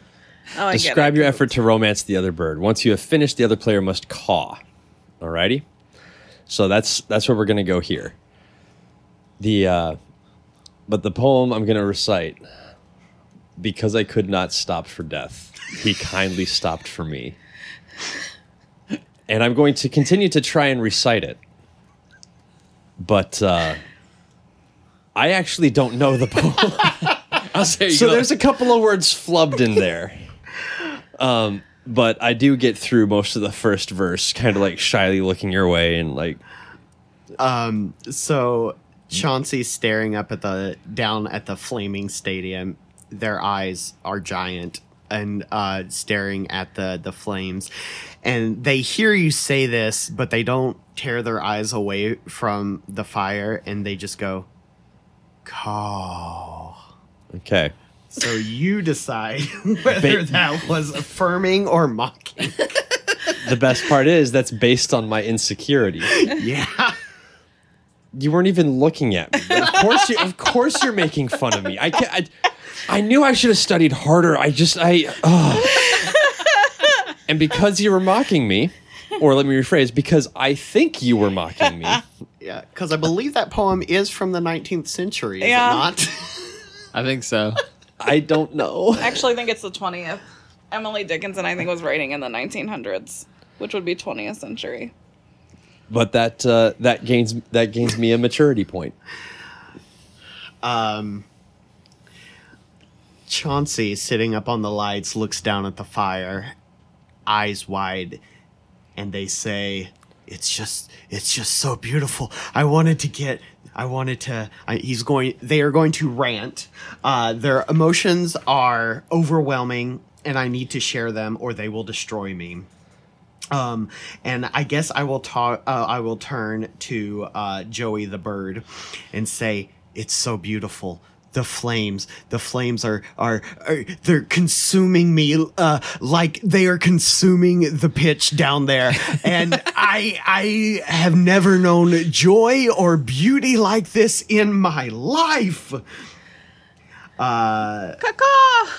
Oh, I get Describe your effort to romance the other bird. Once you have finished, the other player must caw. Alrighty? So that's that's where we're gonna go here. The uh but the poem I'm gonna recite because I could not stop for death, he kindly stopped for me. And I'm going to continue to try and recite it. But uh I actually don't know the poem. I'll say So go. there's a couple of words flubbed in there. Um, but I do get through most of the first verse, kind of like shyly looking your way and like Um, so Chauncey's staring up at the down at the flaming stadium. Their eyes are giant and uh, staring at the the flames, and they hear you say this, but they don't tear their eyes away from the fire, and they just go, "Call." Okay. So you decide whether Ba- that was affirming or mocking. The best part is that's based on my insecurity. yeah. You weren't even looking at me. Of course, you, of course, you're making fun of me. I can't. I, I knew I should have studied harder. I just I. Oh. And because you were mocking me, or let me rephrase, because I think you were mocking me. Yeah, because I believe that poem is from the 19th century, is Yeah. it not? I think so. I don't know. I actually think it's the 20th. Emily Dickinson, I think, was writing in the 1900s, which would be 20th century. But that uh, that gains that gains me a maturity point. um, Chauncey, sitting up on the lights, looks down at the fire, eyes wide, and they say, "It's just, it's just so beautiful. I wanted to get." I wanted to. I, he's going. They are going to rant. Uh, their emotions are overwhelming, and I need to share them, or they will destroy me. Um, and I guess I will talk. Uh, I will turn to uh, Joey the bird, and say, "It's so beautiful. The flames. The flames are are, are they're consuming me. Uh, like they are consuming the pitch down there. And I I have never known joy or beauty like this in my life. Uh, Caw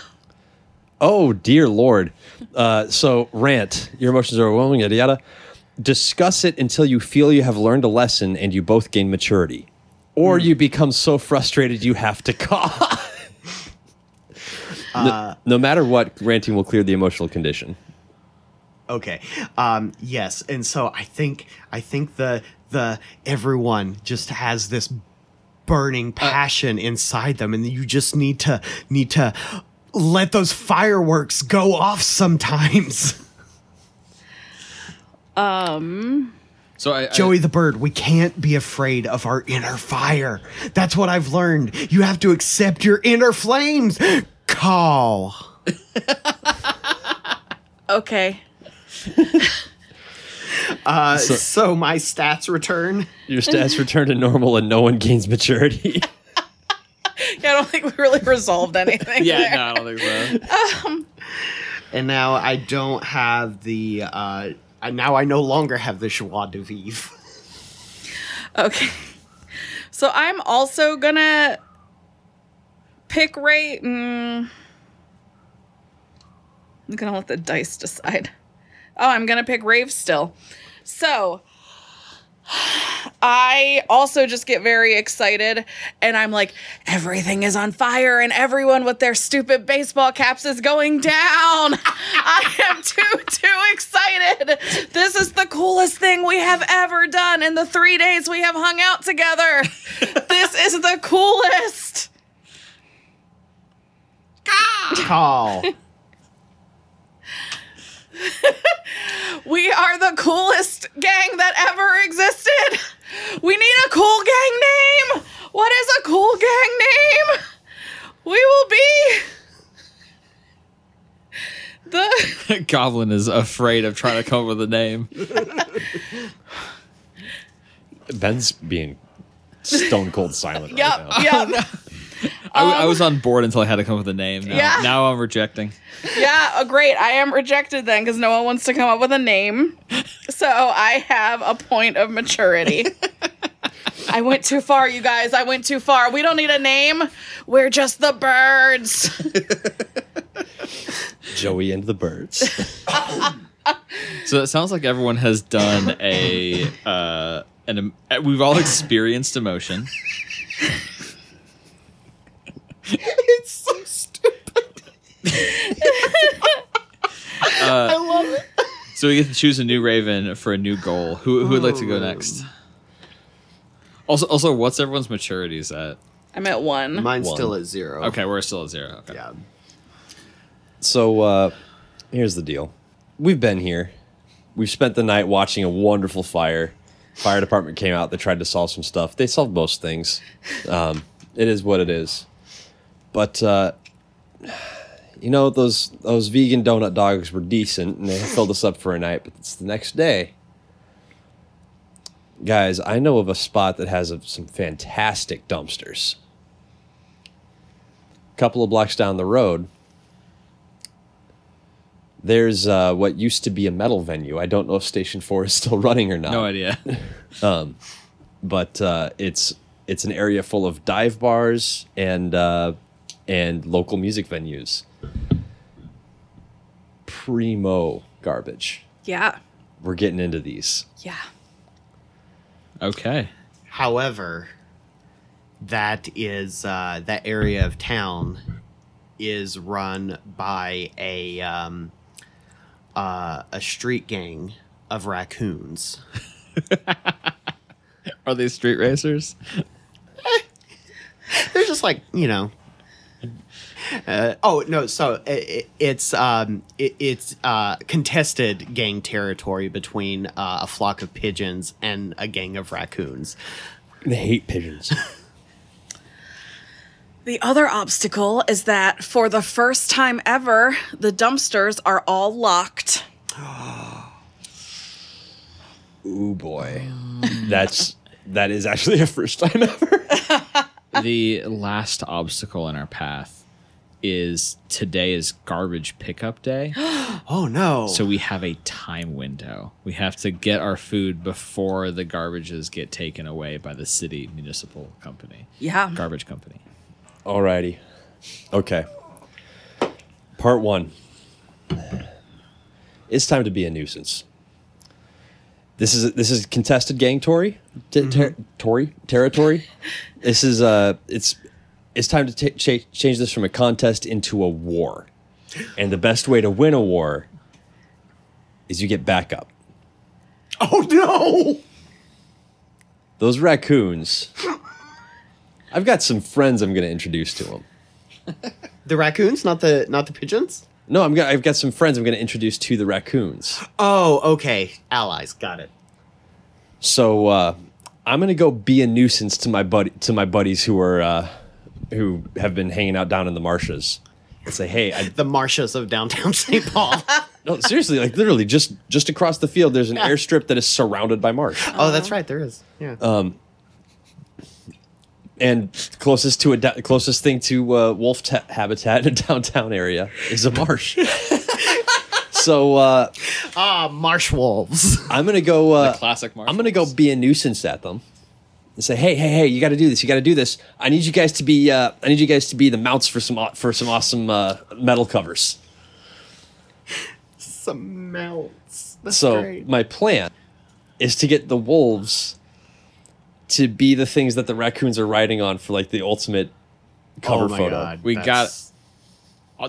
Oh dear lord. Uh, so rant. Your emotions are overwhelming. Yada yada. Discuss it until you feel you have learned a lesson and you both gain maturity, or hmm. you become so frustrated you have to call. no, uh, no matter what, ranting will clear the emotional condition. Okay. Um, yes, and so I think I think the the everyone just has this burning uh, passion inside them, and you just need to need to let those fireworks go off sometimes. Um, So I, I- Joey the bird, we can't be afraid of our inner fire. That's what I've learned. You have to accept your inner flames. Call. Okay. Uh, so, my stats return. Your stats return to normal and no one gains maturity. Yeah, I don't think we really resolved anything. yeah, there. no, I don't think so. and now I don't have the. Uh, I- now I no longer have the joie de vivre. Okay. So I'm also gonna pick Ray. Mm, I'm gonna let the dice decide. Oh, I'm gonna pick Rave still. So I also just get very excited and I'm like, everything is on fire and everyone with their stupid baseball caps is going down. I am too, too excited. This is the coolest thing we have ever done in the three days we have hung out together. this is the coolest. Call. We are the coolest gang that ever existed. We need a cool gang name. What is a cool gang name? We will be the Goblin is afraid of trying to come up with a name. Ben's being stone cold silent Yep, right now. yep. Oh, I, I was on board until I had to come up with a name. Now, Yeah. now I'm rejecting. Yeah, oh, great. I am rejected then because no one wants to come up with a name. So I have a point of maturity. I went too far, you guys. I went too far. We don't need a name. We're just the birds. Joey and the birds. So it sounds like everyone has done a uh, an we've all experienced emotion. it's so stupid. I love it. So we get to choose a new Raven for a new goal. Who who would like to go next? Also, also, what's everyone's maturities at? I'm at one. Mine's One. still at zero. Okay, we're still at zero. Okay. Yeah. So uh, here's the deal. We've been here. We've spent the night watching a wonderful fire. Fire department came out. They tried to solve some stuff. They solved most things. Um, it is what it is. But uh, you know those those vegan donut dogs were decent, and they filled us up for a night. But it's the next day, guys. I know of a spot that has a, some fantastic dumpsters. A couple of blocks down the road, there's uh, what used to be a metal venue. I don't know if Station Four is still running or not No idea. but uh, it's it's an area full of dive bars and uh, and local music venues. Primo garbage. Yeah. We're getting into these. Yeah. okay. However, that is uh, that area of town is run by a um, uh, a street gang of raccoons. Are they street racers? They're just like you know. Uh, oh no! So it, it's um, it, it's uh, contested gang territory between uh, a flock of pigeons and a gang of raccoons. They hate pigeons. The other obstacle is that for the first time ever, the dumpsters are all locked. Ooh boy, that's that is actually a first time ever. the last obstacle in our path is today is garbage pickup day. Oh no! So we have a time window. We have to get our food before the garbages get taken away by the city municipal company, Yeah. garbage company. Alrighty, okay. Part one. It's time to be a nuisance. This is this is contested gang Tory, T- ter- Tory territory. This is uh, it's it's time to ta cha- change this from a contest into a war, and the best way to win a war is you get backup. oh no! Those raccoons. I've got some friends I'm going to introduce to them. The raccoons, not the not the pigeons. No, I'm gonna, I've got some friends I'm going to introduce to the raccoons. Oh, okay. Allies, got it. So uh, I'm gonna go be a nuisance to my buddy to my buddies who are uh, who have been hanging out down in the marshes and say, hey, I, The marshes of downtown St. Paul. no, seriously, like literally, just just across the field, there's an Yeah. airstrip that is surrounded by marsh, oh, that's right. There is. Yeah. Um, and closest to a da- closest thing to uh, wolf ta- habitat in a downtown area is a marsh. so uh, Ah, marsh wolves. I'm gonna go. Uh, classic marsh I'm gonna go be a nuisance at them and say, "Hey, hey, hey! You got to do this. You got to do this. I need you guys to be. Uh, I need you guys to be the mounts for some for some awesome uh, metal covers." Some mounts. That's so great. my plan is to get the wolves to be the things that the raccoons are riding on for like the ultimate cover oh my photo. god. We that's-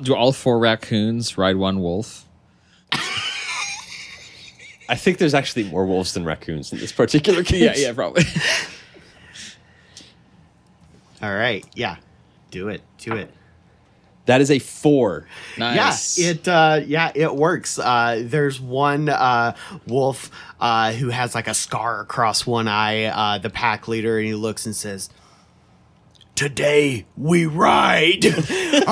Do all four raccoons ride one wolf? I think there's actually more wolves than raccoons in this particular case. Yeah, yeah, probably. All right. Yeah. Do it. Do it. That is a four. nice. Yeah, it uh yeah, it works. Uh there's one uh wolf uh who has like a scar across one eye, uh the pack leader and he looks and says Today we ride.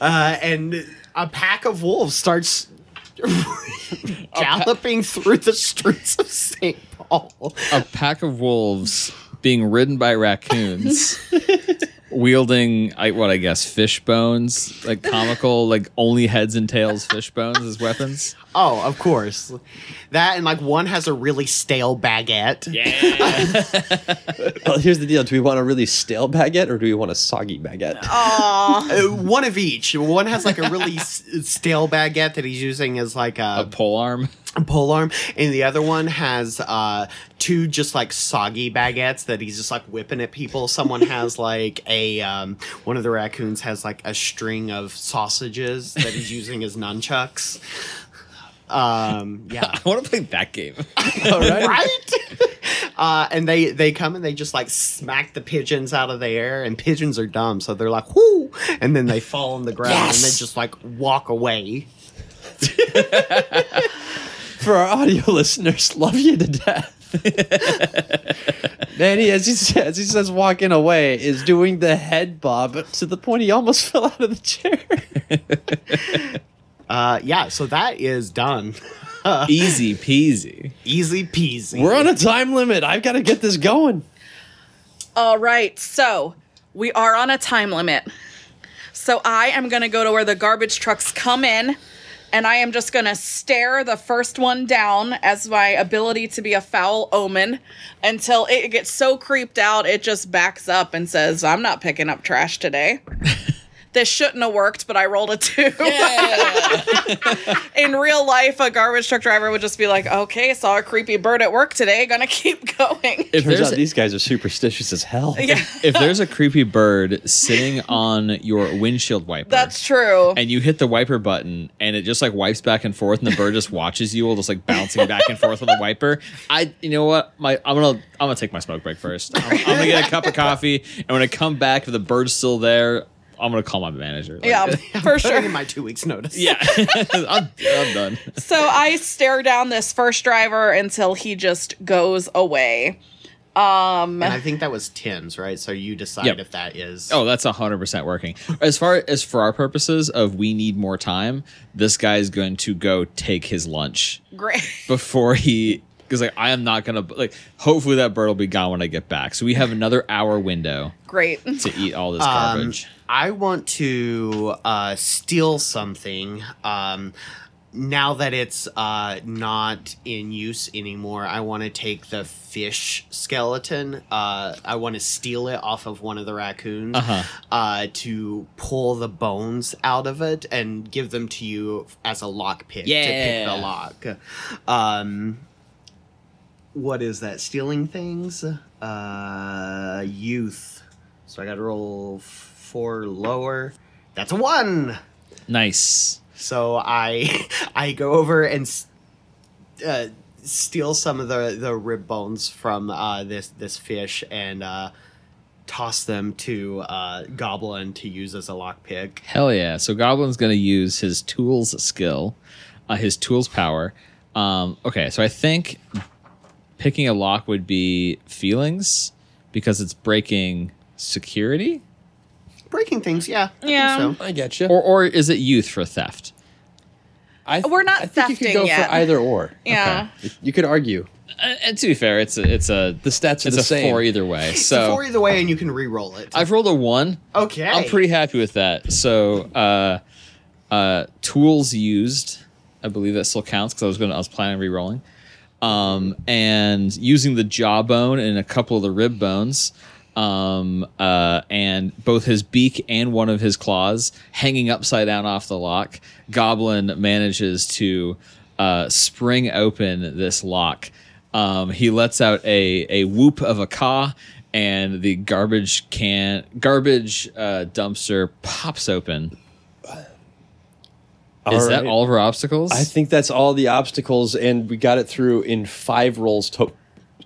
uh and a pack of wolves starts galloping through the streets of St. Paul. a pack of wolves being ridden by raccoons wielding I, what i guess fish bones like comical like only heads and tails fish bones as weapons Oh, of course. That and like one has a really stale baguette. Yeah. Well, here's the deal: Do we want a really stale baguette or do we want a soggy baguette? Uh, one of each. One has like a really s- stale baguette that he's using as like a a, pole arm pole arm, and the other one has uh, two just like soggy baguettes that he's just like whipping at people. Someone has like a um, one of the raccoons has like a string of sausages that he's using as nunchucks. Um, yeah. i want to play that game right? uh, and they they come and they just like smack the pigeons out of the air, and pigeons are dumb, so they're like whoo, and then they fall on the ground and they just like walk away. For our audio listeners, love you to death. Manny, as he says, as he says, walking away, is doing the head bob to the point he almost fell out of the chair. Uh, yeah, so that is done. Easy peasy. Easy peasy. We're on a time limit. I've got to get this going. All right, so we are on a time limit. So I am going to go to where the garbage trucks come in, and I am just going to stare the first one down as my ability to be a foul omen until it gets so creeped out it just backs up and says, I'm not picking up trash today. this shouldn't have worked, but I rolled a two. In real life, a garbage truck driver would just be like, okay, saw a creepy bird at work today, gonna keep going. If Turns there's out these guys are superstitious as hell. Yeah, if there's a creepy bird sitting on your windshield wiper, that's true. and you hit the wiper button and it just like wipes back and forth and the bird just watches you all just like bouncing back and forth on the wiper i you know what my i'm gonna i'm gonna take my smoke break first i'm, I'm gonna get a cup of coffee and when i come back if the bird's still there i'm gonna call my manager Like, Yeah, for Putting sure. in my two weeks notice. yeah I'm, I'm done So I stare down this first driver until he just goes away. Um, And I think that was Tim's, right? So you decide Yep. if that is. oh that's 100% working as far as for our purposes of we need more time this guy is going to go take his lunch great. before he because like I am not gonna like. Hopefully that bird will be gone when I get back. So we have another hour window Great. to eat all this Um, garbage. I want to uh, steal something. Um, now that it's uh, not in use anymore, I want to take the fish skeleton. Uh, I want to steal it off of one of the raccoons Uh-huh. uh, to pull the bones out of it and give them to you as a lock pick to pick the lock. Um, what is that? Stealing things? Uh, youth. So I got to roll four lower. That's a one. Nice. So I I go over and uh, steal some of the the rib bones from uh, this this fish and uh, toss them to uh, Goblin to use as a lockpick. Hell yeah. So Goblin's going to use his tools skill, uh, his tools power. Um, okay, so I think picking a lock would be feelings because it's breaking security, Breaking things, yeah. I think Yeah. so. I get you. or or is it youth for theft? I th- We're not I think you could thefting go yet. for either or. Yeah. You could argue. Uh, and to be fair, it's a it's a The stats are it's the a same. four either way. It's a So four either way, and you can re-roll it. I've rolled a one. okay. I'm pretty happy with that. So, uh, uh, tools used, I believe that still counts because I was gonna, I was planning on re-rolling, um, and using the jawbone and a couple of the rib bones, um, uh, and both his beak and one of his claws hanging upside down off the lock. Goblin manages to uh, spring open this lock. Um, he lets out a a whoop of a caw, and the garbage can garbage uh, dumpster pops open. Is that right. all of our obstacles? I think that's all the obstacles, and we got it through in five rolls to-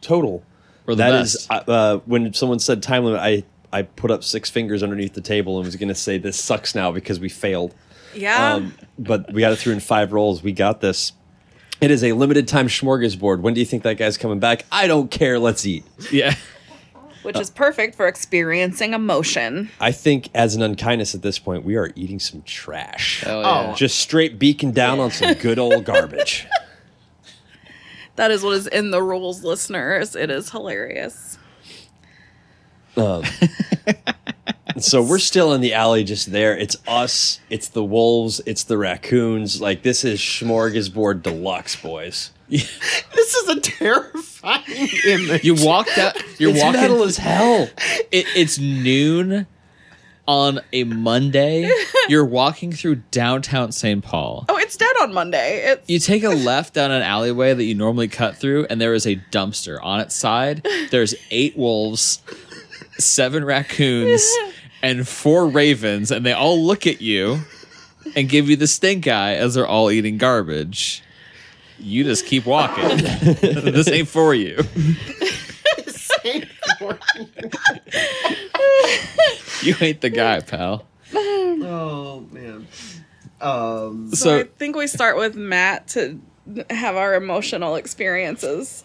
total. We're the That best. is, uh, uh, when someone said time limit, I I put up six fingers underneath the table and was going to say this sucks now because we failed. Yeah. Um, but we got it through in five rolls. We got this. It is a limited time smorgasbord. When do you think that guy's coming back? I don't care. Let's eat. yeah. Which is perfect for experiencing emotion. I think as an unkindness at this point, we are eating some trash. Oh. yeah. Just straight beaking down on some good old garbage. That is what is in the rules, listeners. It is hilarious. Um, so we're still in the alley just there. It's us, it's the wolves, it's the raccoons. Like this is smorgasbord deluxe, boys. This is a terrifying image. You walked out. You're it's walking. metal as hell. it, it's noon on a Monday. You're walking through downtown St. Paul. Oh, it's dead on Monday. It's You take a left down an alleyway that you normally cut through, and there is a dumpster. On its side, there's eight wolves, seven raccoons, and four ravens, and they all look at you and give you the stink eye as they're all eating garbage. You just keep walking. this ain't for you. You ain't the guy, pal. oh man. Um, so, So I think we start with Matt to have our emotional experiences.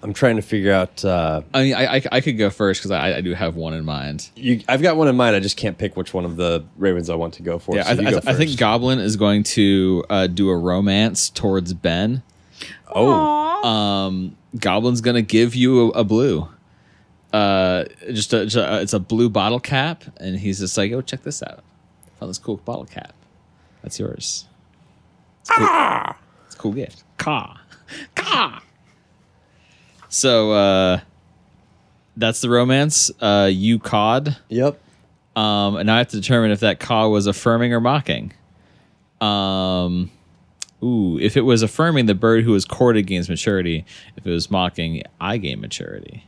I'm trying to figure out. Uh, I mean, I, I, I could go first because I, I do have one in mind. you, I've got one in mind. I just can't pick which one of the ravens I want to go for. Yeah, so I, you I, go I think. Goblin is going to uh, do a romance towards Ben. Oh, Aw. Um, Goblin's gonna give you a, a blue. Uh, just a, just a- it's a blue bottle cap, and he's just like, "Oh, check this out! Found this cool bottle cap. That's yours. It's, cool. it's a cool gift. Ka, ka." So uh, that's the romance. Uh, you cawed. yep. Um, and I have to determine if that caw was affirming or mocking. Um, ooh, if it was affirming, the bird who was courted gains maturity. If it was mocking, I gain maturity.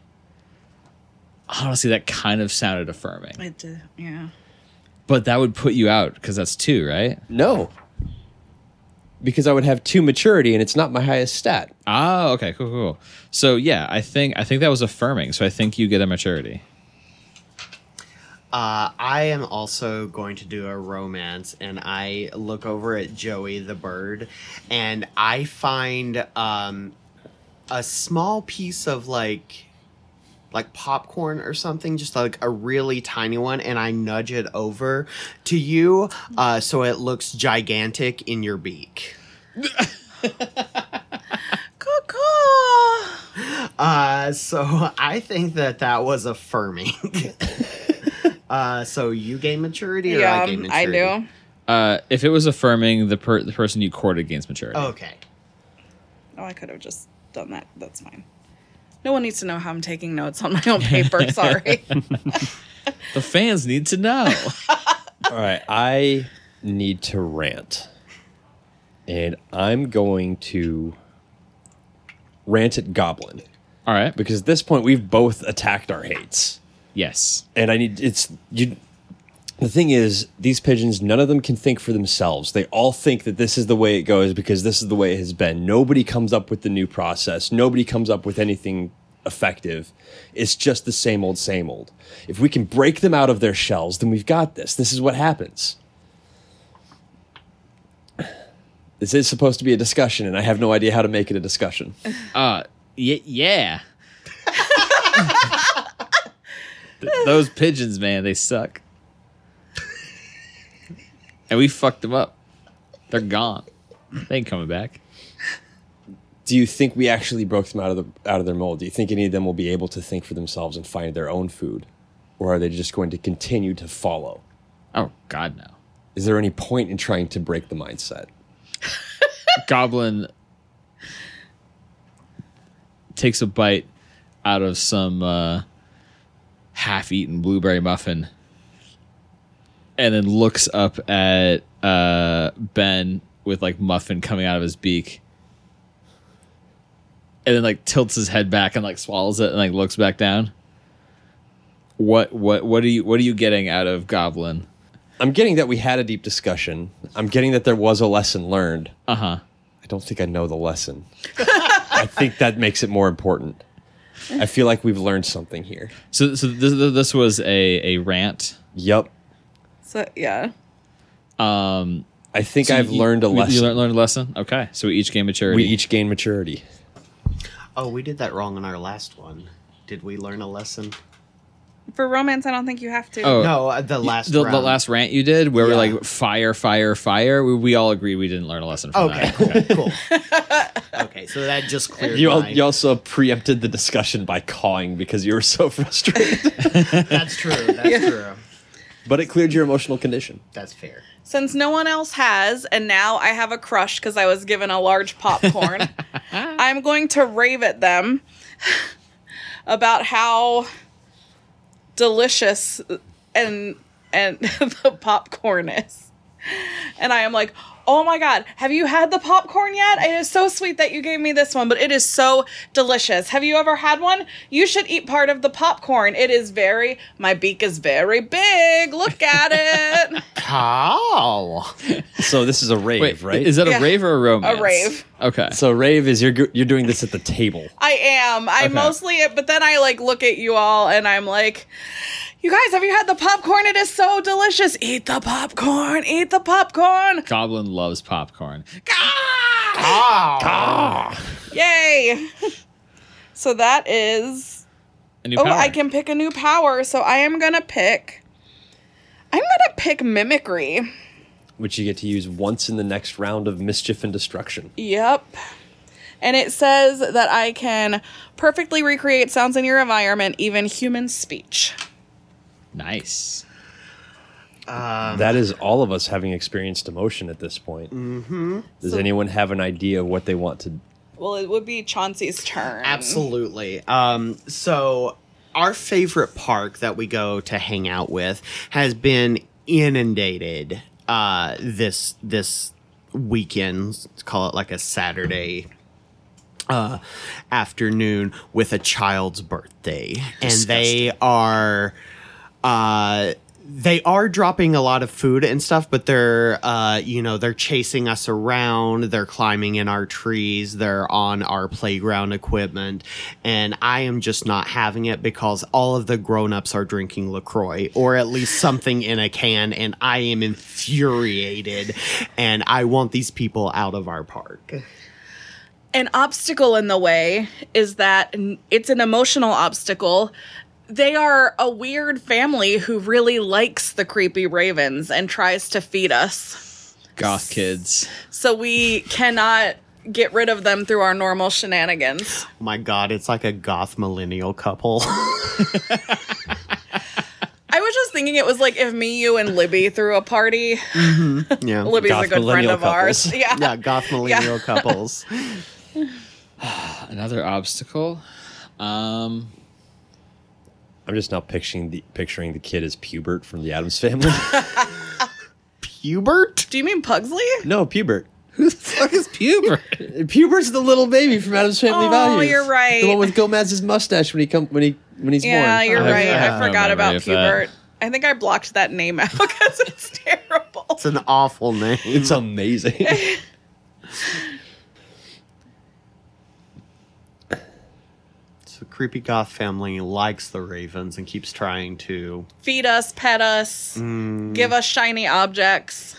Honestly, that kind of sounded affirming, It did, yeah. but that would put you out because that's two, right? No. Because I would have two maturity, and it's not my highest stat. Ah, okay, cool, cool. So yeah, I think I think that was affirming. So I think you get a maturity. Uh, I am also going to do a romance, and I look over at Joey the bird, and I find um, a small piece of like like popcorn or something, just like a really tiny one, and I nudge it over to you, uh, so it looks gigantic in your beak. Uh, so I think that that was affirming. uh, so you gain maturity, or Yeah, I gain I maturity? do. Uh, if it was affirming, the per- the person you courted gains maturity. Okay. Oh, I could have just done that. That's fine. No one needs to know how I'm taking notes on my own paper. Sorry. The fans need to know. All right, I need to rant. And I'm going to rant at Goblin. All right. Because at this point, we've both attacked our hates. Yes. And I need, it's, you, the thing is, these pigeons, none of them can think for themselves. They all think that this is the way it goes because this is the way it has been. Nobody comes up with the new process. Nobody comes up with anything effective. It's just the same old, same old. If we can break them out of their shells, then we've got this. This is what happens. This is supposed to be a discussion, and I have no idea how to make it a discussion. Uh, y- yeah. Th- those pigeons, man, they suck. And we fucked them up. They're gone. They ain't coming back. Do you think we actually broke them out of the out of their mold? Do you think any of them will be able to think for themselves and find their own food, or are they just going to continue to follow? Oh God, no. Is there any point in trying to break the mindset? Goblin takes a bite out of some uh, half-eaten blueberry muffin, and then looks up at uh, Ben with like muffin coming out of his beak, and then like tilts his head back and like swallows it and like looks back down. What what what are you what are you getting out of Goblin? I'm getting that we had a deep discussion. I'm getting that there was a lesson learned. Uh huh. I don't think I know the lesson. I think that makes it more important. I feel like we've learned something here. So so this this was a a rant. Yep. So yeah. Um, I think So I've you- learned a you- lesson. You learned, learned a lesson. Okay, so we each gain maturity. we each gain maturity. Oh, we did that wrong in our last one. Did we learn a lesson? For romance, I don't think you have to. Oh. No, uh, the last the, the last rant you did, where we're like fire, fire, fire. We, we all agreed we didn't learn a lesson from Okay, that. cool, cool. okay, so that just cleared You, al- you also preempted the discussion by cawing because you were so frustrated. That's true. That's true. But it cleared your emotional condition. That's fair. Since no one else has, and now I have a crush because I was given a large popcorn, I'm going to rave at them about how delicious and and the popcorn is. And I am like, oh my god, have you had the popcorn yet? It is so sweet that you gave me this one, but it is so delicious. Have you ever had one? You should eat part of the popcorn. It is very, my beak is very big. Look at it. Cow. So this is a rave, Wait, right? Is that Yeah. a rave or a romance? A rave. Okay. so rave is you're you're doing this at the table. I am. I Okay. mostly, but then I like look at you all and I'm like, You guys, have you had the popcorn? It is so delicious. Eat the popcorn. Eat the popcorn. Goblin loves popcorn. Yay. so that is. A new Oh, power. I can pick a new power. So I am going to pick. I'm going to pick mimicry. Which you get to use once in the next round of mischief and destruction. Yep. And it says that I can perfectly recreate sounds in your environment, even human speech. Nice. that is all of us having experienced emotion at this point. Mm-hmm. Does So- anyone have an idea of what they want to? Well, it would be Chauncey's turn. Absolutely. Um, so our favorite park that we go to hang out with has been inundated uh, this this weekend. Let's call it like a Saturday uh, afternoon with a child's birthday, and they are uh they are dropping a lot of food and stuff but they're uh you know they're chasing us around. They're climbing in our trees. They're on our playground equipment. And i am just not having it because all of the grown-ups are drinking LaCroix or at least something in a can and i am infuriated. And i want these people out of our park. An obstacle in the way is that it's an emotional obstacle. They are a weird family who really likes the creepy ravens and tries to feed us. Goth kids. So we cannot get rid of them through our normal shenanigans. oh my god it's like a goth millennial couple I was just thinking it was like if me, you, and Libby threw a party. yeah Libby's Goth a good friend millennial of ours. Yeah. yeah goth millennial couples Another obstacle. Um, I'm just now picturing the picturing the kid as Pubert from the Addams Family. Pubert? Do you mean Pugsley? no, Pubert. who the fuck is Pubert? Pubert's the little baby from Addams Family Oh, Values. you're right. The one with Gomez's mustache when he come when he when he's Yeah, born. Yeah, you're I- right. I have I no forgot memory about of that. Pubert. I think I blocked that name out because it's terrible. it's an awful name It's amazing. So creepy goth family likes the ravens and keeps trying to. Feed us, pet us, Mm. give us shiny objects.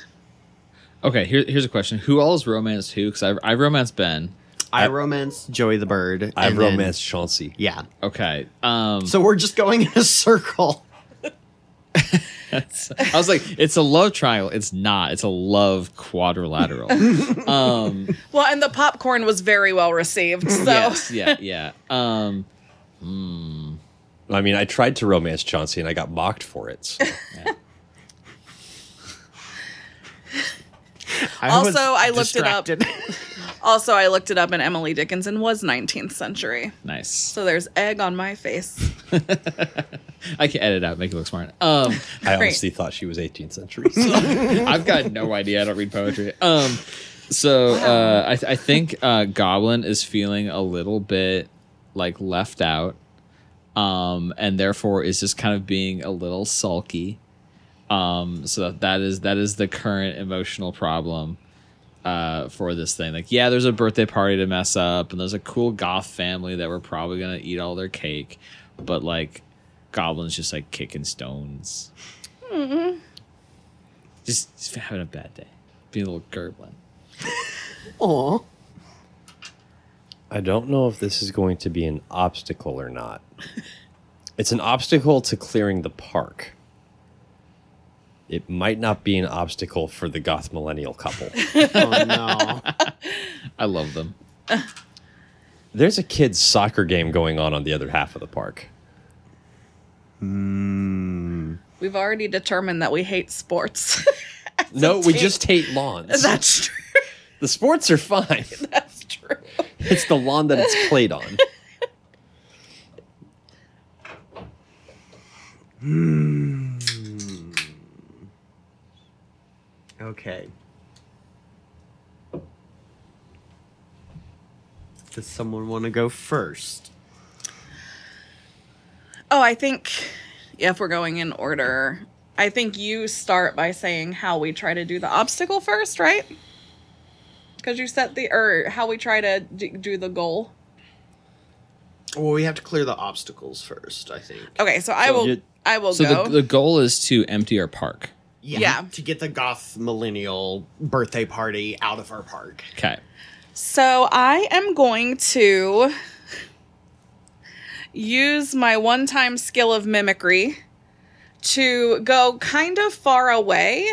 Okay, here, here's a question. Who all is romanced who? Because I've, I've romanced Ben. I, romance Joey the bird. I romance then- Chauncey. Yeah. Okay. Um, So we're just going in a circle. I was like, it's a love triangle. It's not. It's a love quadrilateral. um, Well, and the popcorn was very well received. So yes, yeah, yeah. Um, I mean, I tried to romance Chauncey and I got mocked for it. so. I Also, I looked it up. also I looked it up and Emily Dickinson was 19th century. nice. So there's egg on my face. I can edit out, make it look smart. Um, I honestly thought she was 18th century. so- I've got no idea. I don't read poetry. Um, so uh, I, I think uh, Goblin is feeling a little bit like left out, um, and therefore is just kind of being a little sulky. Um, so that, that is that is the current emotional problem uh, for this thing. Like, yeah, there's a birthday party to mess up, and there's a cool goth family that we're probably gonna eat all their cake, but like, Goblin's just like kicking stones. mm-hmm. Just, just having a bad day. Being a little gerblin. Aw. I don't know if this is going to be an obstacle or not. It's an obstacle to clearing the park. It might not be an obstacle for the goth millennial couple. Oh no. I love them. There's a kids' soccer game going on on the other half of the park. Hmm. We've already determined that we hate sports. No, we just hate lawns. That's true. the sports are fine. That's true. It's the lawn that it's played on. Hmm. Okay. Does someone want to go first? Oh, I think if we're going in order, I think you start by saying how we try to do the obstacle first, right? Because you set the or how we try to d- do the goal. Well, we have to clear the obstacles first, I think. Okay, so I So will. you- I will So go. the, the goal is to empty our park. Yeah. To get the goth millennial birthday party out of our park. Okay. So I am going to use my one time skill of mimicry to go kind of far away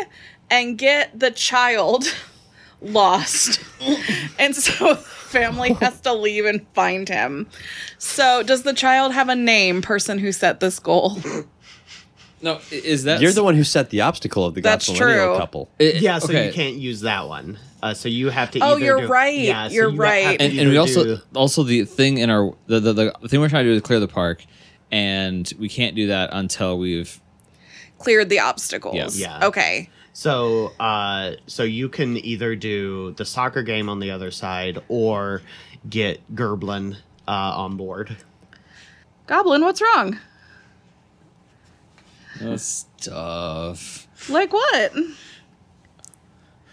and get the child lost. and so family has to leave and find him. So does the child have a name, person who set this goal? No, is that You're the one who set the obstacle of the That's true. couple. I- Yeah, so okay. you can't use that one. Uh, so you have to. Oh, either you're do- right. Yeah, so You're you right. and, and we also do- also the thing in our the, the the thing we're trying to do is clear the park, and we can't do that until we've Cleared the obstacles. Yes. Yeah. Okay. So, uh, so you can either do the soccer game on the other side or get Gerblin uh, on board. Goblin, what's wrong? stuff. Like what?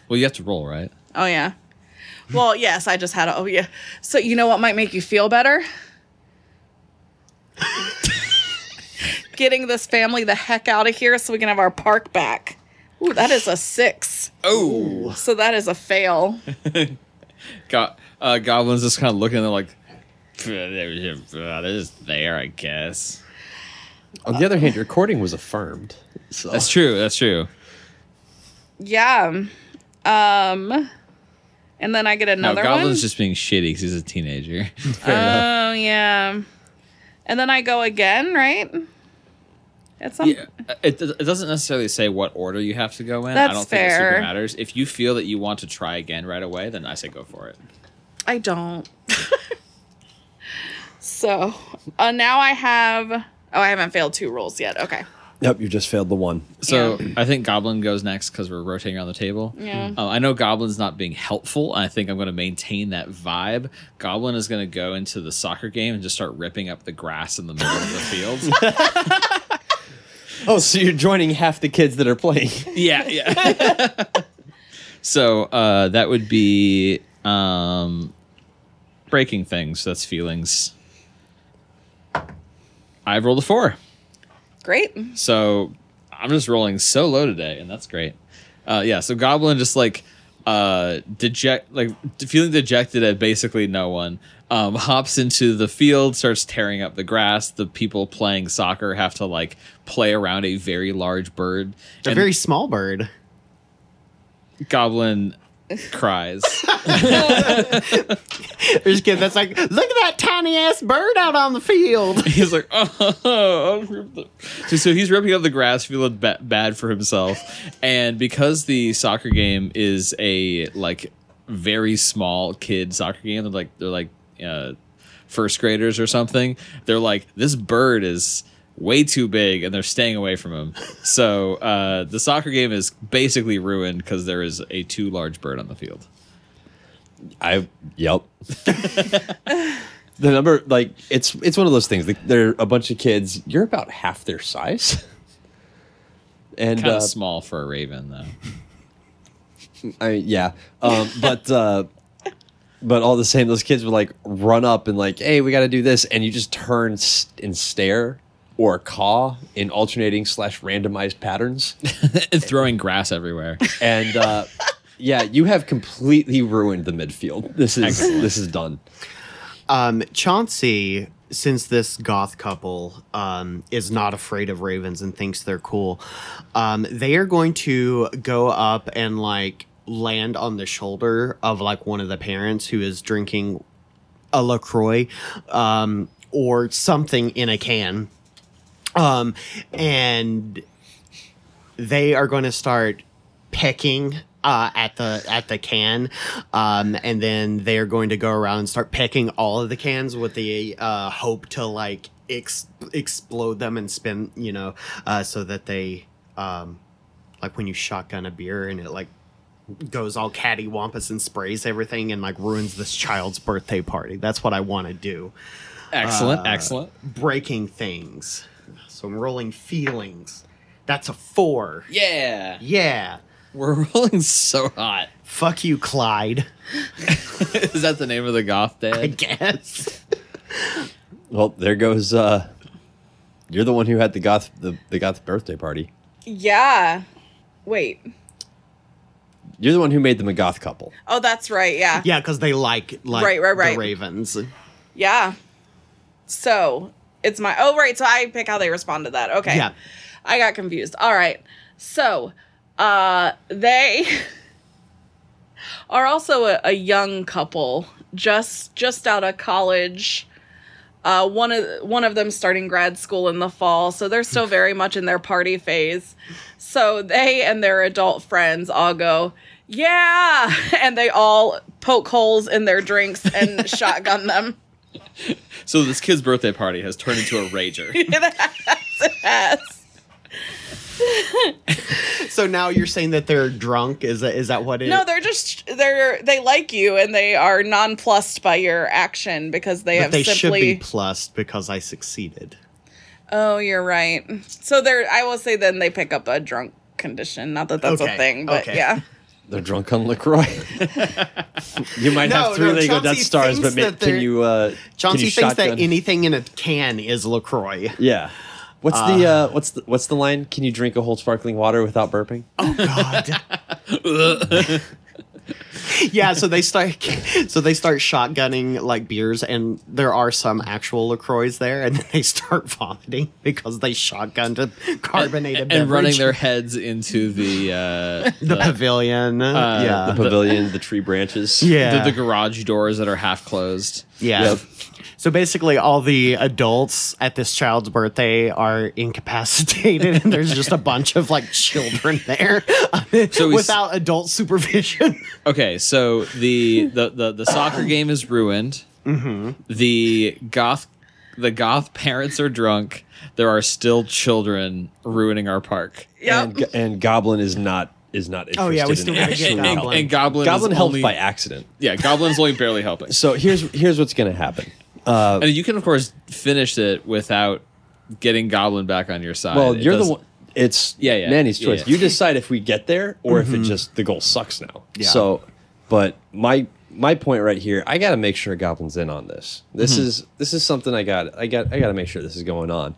Well, you have to roll, right? Oh yeah. Well, yes, I just had a oh yeah. So you know what might make you feel better? Getting this family the heck out of here so we can have our park back. Ooh, that is a six. Oh, So that is a fail. Go- uh, goblins just kind of looking. They're like, they're just there, I guess. On the other hand, your recording was affirmed. So That's true. That's true. Yeah. Um and then I get No, another Goblin's one. just being shitty because he's a teenager. Oh yeah. And then I go again, right? At some yeah, it, it doesn't necessarily say what order you have to go in. I That's don't think it super matters. If you feel that you want to try again right away, then I say go for it. I don't. so uh, now I have. Oh, I haven't failed two rolls yet. Okay. Yep, you just failed the one. So Yeah. I think Goblin goes next because we're rotating around the table. Yeah. Uh, I know Goblin's not being helpful. and I think I'm going to maintain that vibe. Goblin is going to go into the soccer game and just start ripping up the grass in the middle of the field. Oh, so you're joining half the kids that are playing. yeah, yeah. so uh, that would be um, breaking things. That's feelings. I've rolled a four. Great. So I'm just rolling so low today, and that's great. Uh, yeah, so Goblin just like uh, deject, like feeling dejected at basically no one. Um, hops into the field, starts tearing up the grass. The people playing soccer have to like play around a very large bird. A And very small bird. Goblin cries. There's a kid that's like, look at that tiny ass bird out on the field. he's like, oh, I'll rip the-" so, so he's ripping up the grass, feeling ba- bad for himself, and because the soccer game is a like very small kid soccer game, they're like they're like uh, first graders or something. They're like, this bird is way too big, and they're staying away from him. So uh, the soccer game is basically ruined because there is a too large bird on the field. I yep. the number like it's it's one of those things. Like, they're a bunch of kids. You're about half their size. And Kind of uh, small for a raven, though. I yeah, um, but uh, but all the same, those kids would like run up and like, hey, we got to do this, and you just turn s- and stare or caw in alternating slash randomized patterns, and throwing grass everywhere. and uh, yeah, you have completely ruined the midfield. This is Excellent. this is done. Um, Chauncey, since this goth couple um, is not afraid of ravens and thinks they're cool, um, they are going to go up and like land on the shoulder of like one of the parents who is drinking a LaCroix um, or something in a can, um, and they are going to start pecking uh, at the at the can, um, and then they are going to go around and start pecking all of the cans with the uh, hope to like ex- explode them and spin, you know, uh, so that they um, like when you shotgun a beer and it like goes all cattywampus and sprays everything and like ruins this child's birthday party. That's what I want to do. Excellent, Uh, excellent. Breaking things. So I'm rolling feelings. That's a four. Yeah. Yeah. We're rolling so hot. Fuck you, Clyde. Is that the name of the goth dad? I guess. Well, there goes uh, You're the one who had the goth the, the goth birthday party. Yeah. Wait. You're the one who made them a goth couple. Oh, that's right. Yeah. Yeah, because they like like Right, right, right. the Ravens. Yeah. So it's my. Oh, right. So I pick how they respond to that. Okay. Yeah. I got confused. All right. So uh, they are also a, a young couple, just just out of college. Uh, one of one of them starting grad school in the fall, so they're still very much in their party phase. So they and their adult friends all go, yeah, and they all poke holes in their drinks and shotgun them. So this kid's birthday party has turned into a rager. Yes. So now you're saying that they're drunk? Is that is that what it? No, they're just they're they like you and they are nonplussed by your action because they but have they should simply. be plussed because I succeeded. oh, you're right. So they're. I will say then they pick up a drunk condition. Not that that's a thing, but okay. yeah. They're drunk on LaCroix. you might No, have three no, Lego Chauncey Death Stars, but ma- can you? Uh, Chauncey can you thinks shotgun? that anything in a can is LaCroix. Yeah. What's the uh, what's the what's the line? Can you drink a whole sparkling water without burping? Oh God. yeah, so they start so they start shotgunning like beers and there are some actual LaCroix there and then they start vomiting because they shotgunned a carbonated and beverage. running their heads into the uh, the pavilion. yeah. The pavilion, the tree branches. yeah. the, the garage doors that are half closed. Yeah. Yep. So basically, all the adults at this child's birthday are incapacitated, and there's just a bunch of like children there So we s- without adult supervision. Okay, so the the the, the soccer game is ruined. Mm-hmm. The goth the goth parents are drunk. There are still children ruining our park. Yep. And, and Goblin is not is not interested Oh, yeah, we in still gotta get actually And, and, Goblin. and Goblin Goblin is helped only, by accident. yeah, Goblin's only barely helping. So here's here's what's gonna happen. Uh, and you can of course finish it without getting Goblin back on your side. Well, It you're the doesn't- one. It's Yeah, yeah, Manny's choice. yeah. You decide if we get there or if it mm-hmm. just the goal sucks now. Yeah. So, but my my point right here, I got to make sure Goblin's in on this. This mm-hmm. is this is something I got. I got. I got to make sure this is going on.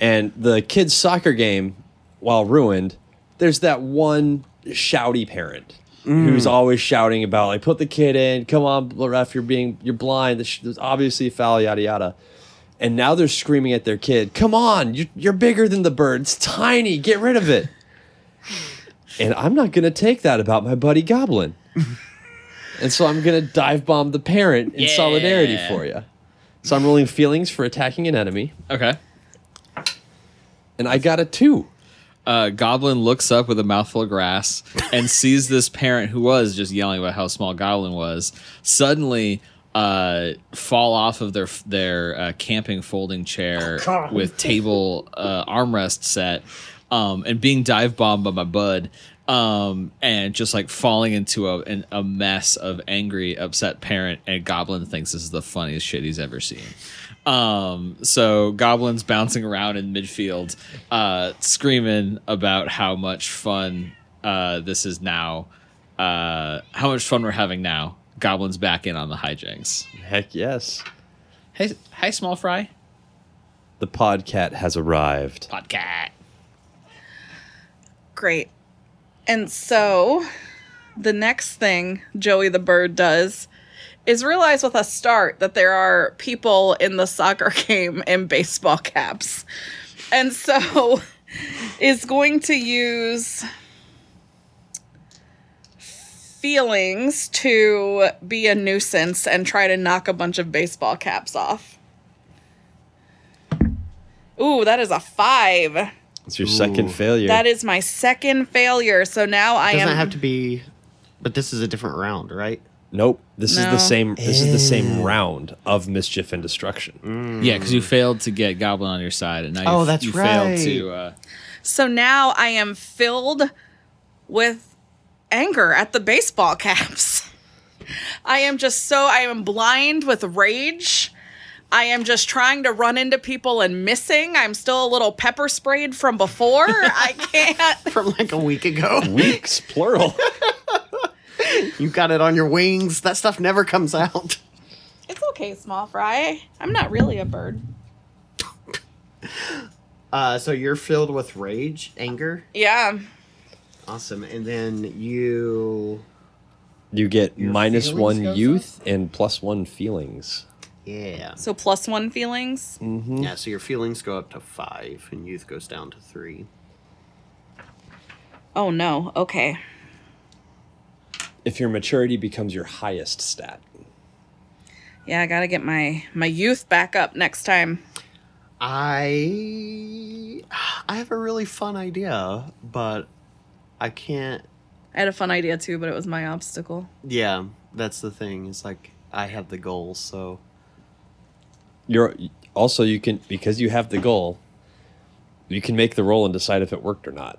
And the kids' soccer game, while ruined, there's that one shouty parent who's mm. always shouting about like, "Put the kid in, come on, ref, you're being you're blind. This- There's obviously a foul, yada yada." And now they're screaming at their kid, "Come on, you're, you're bigger than the bird. It's tiny. Get rid of it." and I'm not gonna take that about my buddy Goblin. and so I'm gonna dive bomb the parent in solidarity for you. So I'm rolling feelings for attacking an enemy, Okay. and I got a two. Uh, Goblin looks up with a mouthful of grass and sees this parent who was just yelling about how small Goblin was suddenly uh, fall off of their their uh, camping folding chair with table uh, armrest set um, and being dive bombed by my bud um, and just like falling into a an, a mess of angry, upset parent. And Goblin thinks this is the funniest shit he's ever seen. Um, so Goblin's bouncing around in midfield, uh, screaming about how much fun uh, this is now, uh, how much fun we're having now. Goblin's back in on the hijinks. Heck yes. Hey, hi, small fry. The podcat has arrived. Podcat. Great. And so the next thing Joey the bird does is realize with a start that there are people in the soccer game in baseball caps. And so is going to use feelings to be a nuisance and try to knock a bunch of baseball caps off. Ooh, that is a five. It's your second failure. That is my second failure. So now I Doesn't am. have to be, but this is a different round, right? Nope. This is the same. This is the same round of mischief and destruction. Yeah, because you failed to get Goblin on your side, and now you, Oh, that's you right. failed to. Uh, So now I am filled with anger at the baseball caps. I am just so I am blind with rage. I am just trying to run into people and missing. I'm still a little pepper sprayed from before. I can't. From like a week ago. Weeks plural. you got it on your wings. That stuff never comes out. It's okay, small fry. I'm not really a bird. Uh, so you're filled with rage, anger. Yeah. Awesome. And then you. You get Your minus feelings one goes youth and plus one feelings. Yeah. So plus one feelings. Yeah, so your feelings go up to five, and youth goes down to three. Oh no. Okay. If your maturity becomes your highest stat. Yeah, I gotta get my my youth back up next time. I. I have a really fun idea, but I can't. I had a fun idea too, but it was my obstacle. Yeah, that's the thing. It's like I have the goal, so. You're also you can because you have the goal, you can make the roll and decide if it worked or not.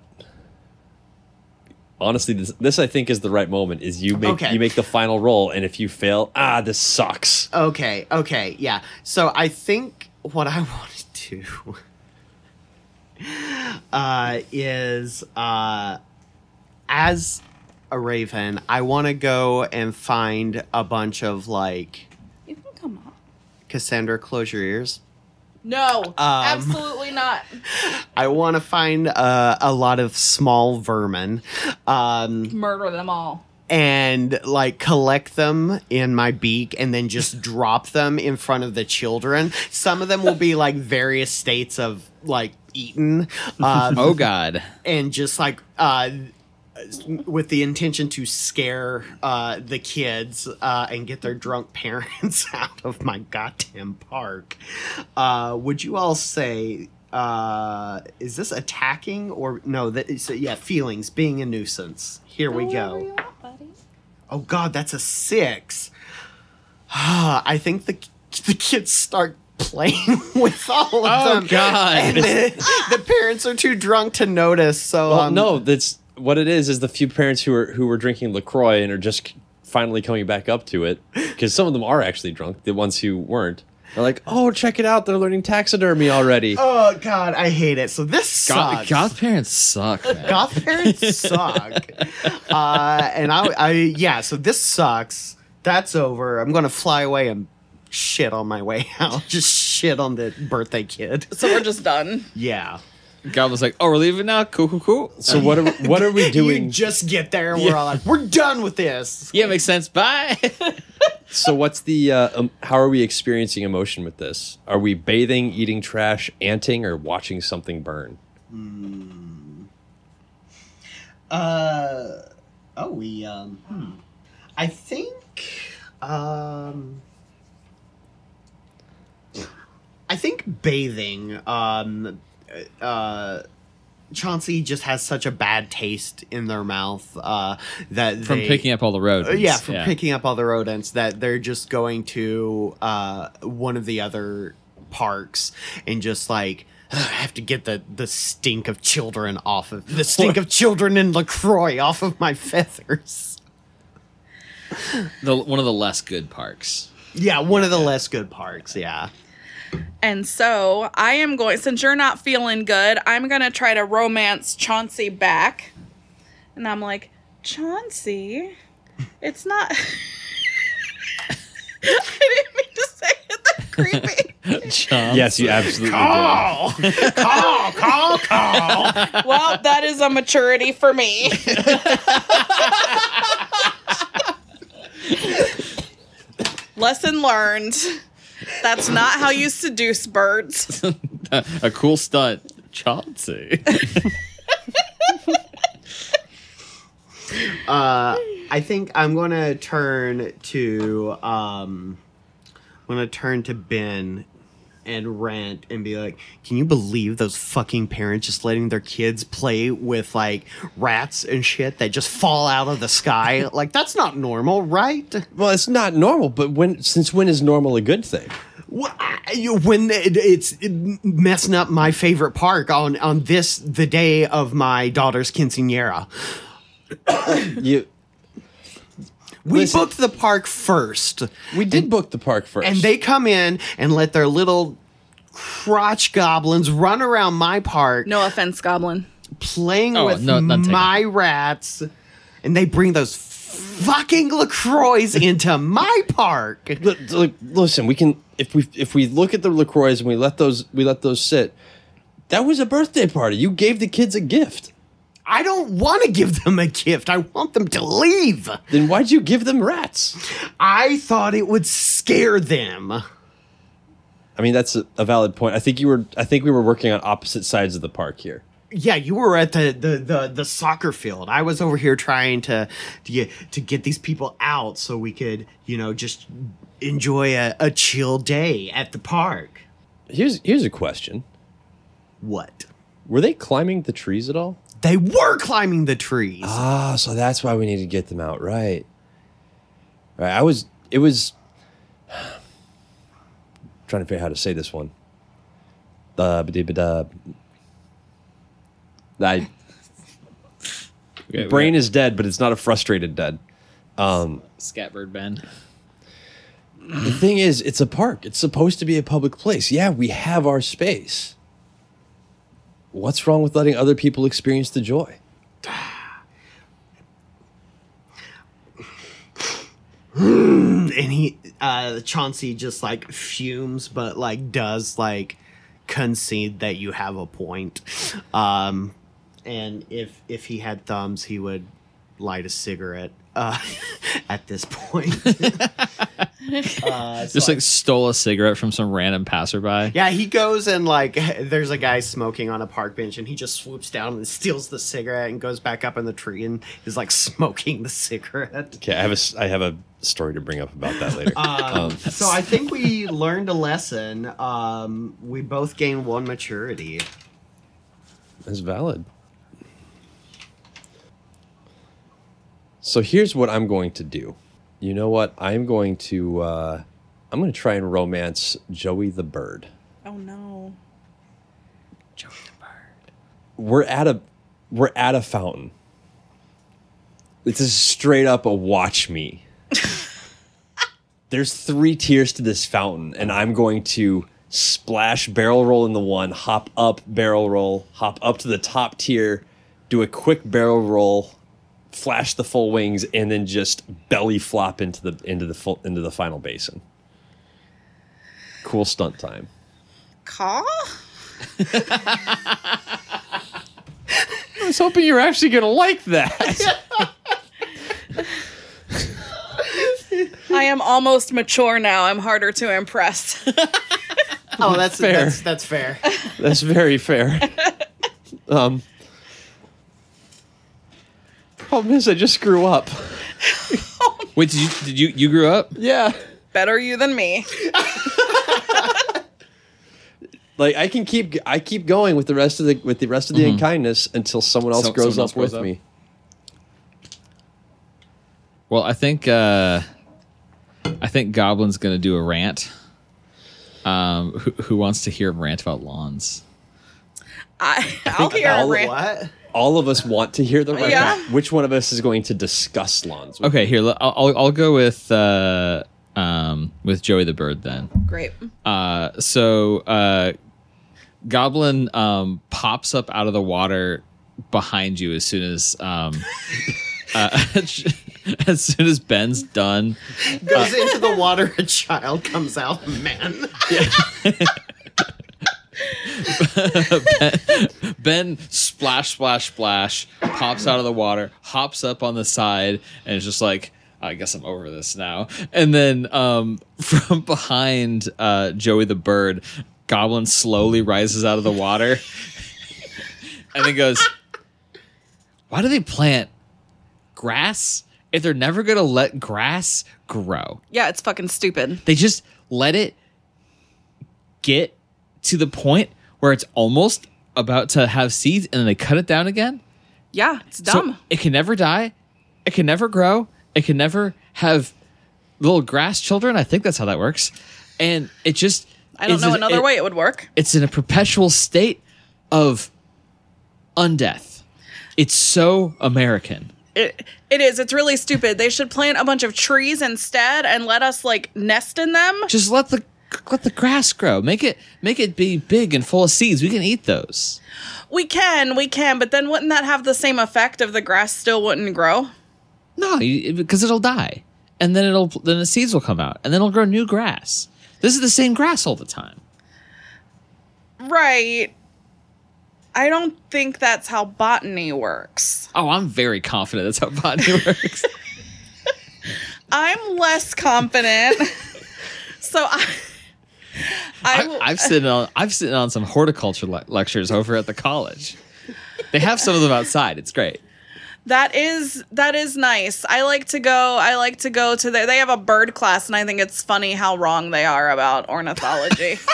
Honestly, this, this I think is the right moment. Is you make Okay. you make the final roll, and if you fail, ah, this sucks. Okay, okay, yeah. So I think what I want to do uh, is uh, as a raven, I want to go and find a bunch of like You can come on. Cassandra, close your ears. No, absolutely not. I want to find uh, a lot of small vermin. Um, Murder them all. and like collect them in my beak and then just drop them in front of the children. Some of them will be like various states of like eaten, um, Oh God. and just like uh, with the intention to scare uh, the kids uh, and get their drunk parents out of my goddamn park. Uh, would you all say? Uh, is this attacking or no? That is yeah, feelings, being a nuisance. Here we go. Oh God, that's a six. I think the the kids start playing with all of Oh, them. God. And the, the parents are too drunk to notice. So Well, um, no, that's what it is. Is the few parents who are who were drinking LaCroix and are just finally coming back up to it because some of them are actually drunk. The ones who weren't are like, oh, check it out, they're learning taxidermy already. Oh God, I hate it. So this Goth, sucks. goth parents suck. Man. Goth parents suck. Uh, and I, I, yeah. So this sucks. That's over. I'm gonna fly away and shit on my way out. Just shit on the birthday kid. So we're just done. Yeah. God was like, "Oh, we're leaving now. Cool, cool, cool." So what are what are we doing? You just get there and we're all like, we're done with this. yeah, makes sense. Bye. So what's the uh, um, how are we experiencing emotion with this? Are we bathing, eating trash, anting, or watching something burn? Uh oh, we um. Hmm. I think um. I think bathing. Um. Uh. Chauncey just has such a bad taste in their mouth uh, that From they, picking up all the rodents. Yeah, from picking up all the rodents that they're just going to uh, one of the other parks and just like I have to get the the stink of children off of the stink of children in LaCroix off of my feathers. The, one of the less good parks. Yeah, one of the less good parks. Yeah. And so I am going, since you're not feeling good, I'm going to try to romance Chauncey back. And I'm like, Chauncey, it's not. I didn't mean to say it that creepy. Chomp. Yes, you absolutely Call, call, call, call. well, that is a maturity for me. Lesson learned. That's not how you seduce birds. a cool stunt. Chauncey. Uh, I think I'm gonna turn to um, I'm gonna turn to Ben and rant and be like, "Can you believe those fucking parents just letting their kids play with like rats and shit that just fall out of the sky? like that's not normal, right? Well, it's not normal, but when since when is normal a good thing? When it, it's messing up my favorite park on on this the day of my daughter's quinceanera." You We Listen. booked the park first. we did book the park first, and they come in and let their little crotch goblins run around my park No offense, Goblin. playing Oh, with no, my rats and they bring those fucking LaCroix into my park Look, look, listen, we can if we if we look at the LaCroix and we let those we let those sit. That was a birthday party. You gave the kids a gift. I don't want to give them a gift. I want them to leave. Then why'd you give them rats? I thought it would scare them. I mean, that's a, a valid point. I think you were. I think we were working on opposite sides of the park here. Yeah, you were at the, the, the, the soccer field. I was over here trying to to get to get these people out so we could, you know, just enjoy a, a chill day at the park. Here's here's a question. What? Were they climbing the trees at all? They were climbing the trees. Ah, so that's why we need to get them out, right? Right. I was. It was. trying to figure out how to say this one. Uh. I Okay, brain got is dead, but it's not a frustrated dead. Scatbird Ben. The thing is, it's a park. It's supposed to be a public place. Yeah, we have our space. What's wrong with letting other people experience the joy? and he uh Chauncey just like fumes but like does like concede that you have a point. Um and if if he had thumbs he would light a cigarette uh at this point. uh, Just like stole a cigarette from some random passerby. Yeah, he goes and like there's a guy smoking on a park bench and he just swoops down and steals the cigarette and goes back up in the tree and is like smoking the cigarette. Okay, I have a s- I have a story to bring up about that later. Um, so I think we learned a lesson. Um, we both gained one maturity. That's valid. So here's what I'm going to do. You know what? I'm going to uh, I'm going to try and romance Joey the bird. Oh no. Joey the Bird. We're at a we're at a fountain. This is straight up a watch me. There's three tiers to this fountain, and I'm going to splash barrel roll in the one, hop up, barrel roll, hop up to the top tier, do a quick barrel roll, flash the full wings, and then just belly flop into the into the full into the final basin. Cool stunt time. Caw? I was hoping you were actually gonna like that. I am almost mature now. I'm harder to impress. Oh, that's Fair. that's that's fair. That's very fair. Um, problem is, I just grew up. Wait, did you did you you grew up? Yeah, Better you than me. like I can keep I keep going with the rest of the with the rest of the unkindness until someone else So- grows someone up else grows with up. me. Well, I think uh I think Goblin's gonna do a rant. Um, who, who wants to hear him rant about lawns? I, I'll hear all a of rant. What? All of us want to hear the rant. Yeah. Which one of us is going to discuss lawns? Okay, here l- I'll I'll, I'll go with uh, um, with Joey the Bird then. Great. Uh, so uh, Goblin um, pops up out of the water behind you as soon as um, uh, as soon as Ben's done. Goes into the water, a child comes out, man. Ben splash splash splash pops out of the water, hops up on the side, and is just like. I guess I'm over this now. And then um, from behind uh, Joey the bird, Goblin slowly rises out of the water and then goes, Why do they plant grass if they're never going to let grass grow? Yeah, it's fucking stupid. They just let it get to the point where it's almost about to have seeds and then they cut it down again. Yeah, it's So dumb. it can never die. It can never grow. It can never have little grass children. I think that's how that works. And it just I don't know an- another it- way it would work. It's in a perpetual state of undeath. It's so American. It, it is. It's really stupid. They should plant a bunch of trees instead and let us like nest in them. Just let the let the grass grow. Make it make it be big and full of seeds. We can eat those. We can, we can, but then wouldn't that have the same effect if the grass still wouldn't grow? No, because it'll die, and then it'll then the seeds will come out, and then it'll grow new grass. This is the same grass all the time. Right. I don't think that's how botany works. Oh, I'm very confident that's how botany works. I'm less confident. so I I, I've sitting on I've sitting on some horticulture le- lectures over at the college. They have some of them outside. It's great. that is that is nice. I like to go I like to go to their they have a bird class and I think it's funny how wrong they are about ornithology.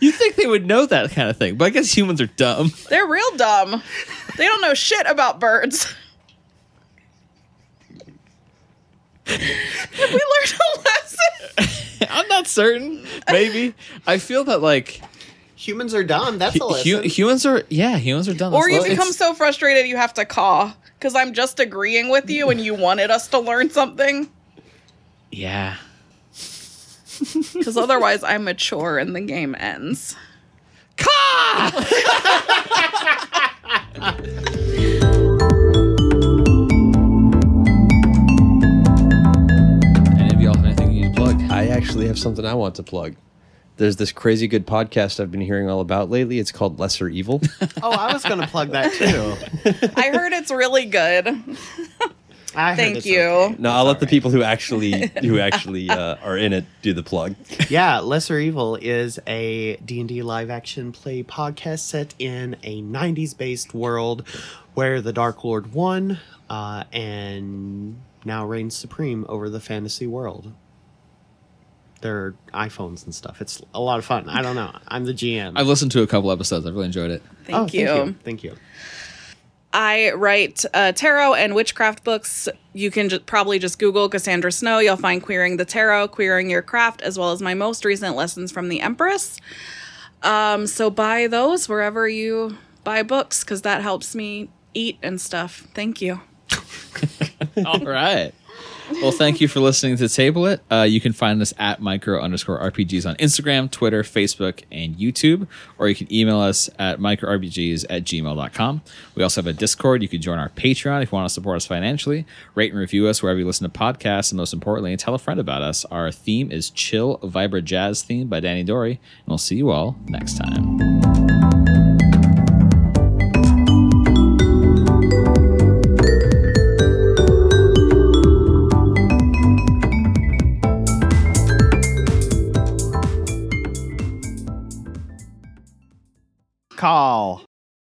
You think they would know that kind of thing, but I guess humans are dumb. They're real dumb. They don't know shit about birds. Have we learned a lesson? I'm not certain. Maybe I feel that like Humans are dumb. That's a hu- lesson. humans are yeah humans are dumb. Or you It's- become so frustrated you have to caw because I'm just agreeing with you and you wanted us to learn something. yeah. Because otherwise, I'm mature and the game ends. Any I actually have something I want to plug. There's this crazy good podcast I've been hearing all about lately. It's called Lesser Evil. oh, I was going to plug that too. I heard it's really good. I Thank you. okay. No, I'll let the people who actually who actually uh, are in it do the plug. Yeah, Lesser Evil is a D&D live action play podcast set in a 90s based world where the Dark Lord won uh, and now reigns supreme over the fantasy world. There are iPhones and stuff. It's a lot of fun. I don't know. I'm the GM. I've listened to a couple episodes. I've really enjoyed it. Thank, oh, you. Thank you. Thank you. I write uh, tarot and witchcraft books. You can ju- probably just Google Cassandra Snow. You'll find Queering the Tarot, Queering Your Craft, as well as my most recent lessons from the Empress. Um, so buy those wherever you buy books because that helps me eat and stuff. Thank you. All right. Well, thank you for listening to Table It. Uh, you can find us at micro underscore RPGs on Instagram, Twitter, Facebook, and YouTube, or you can email us at microrpgs at gmail.com. We also have a Discord. You can join our Patreon if you want to support us financially. Rate and review us wherever you listen to podcasts, and most importantly, tell a friend about us. Our theme is Chill Vibra Jazz Theme by Danydory, and we'll see you all next time. Call.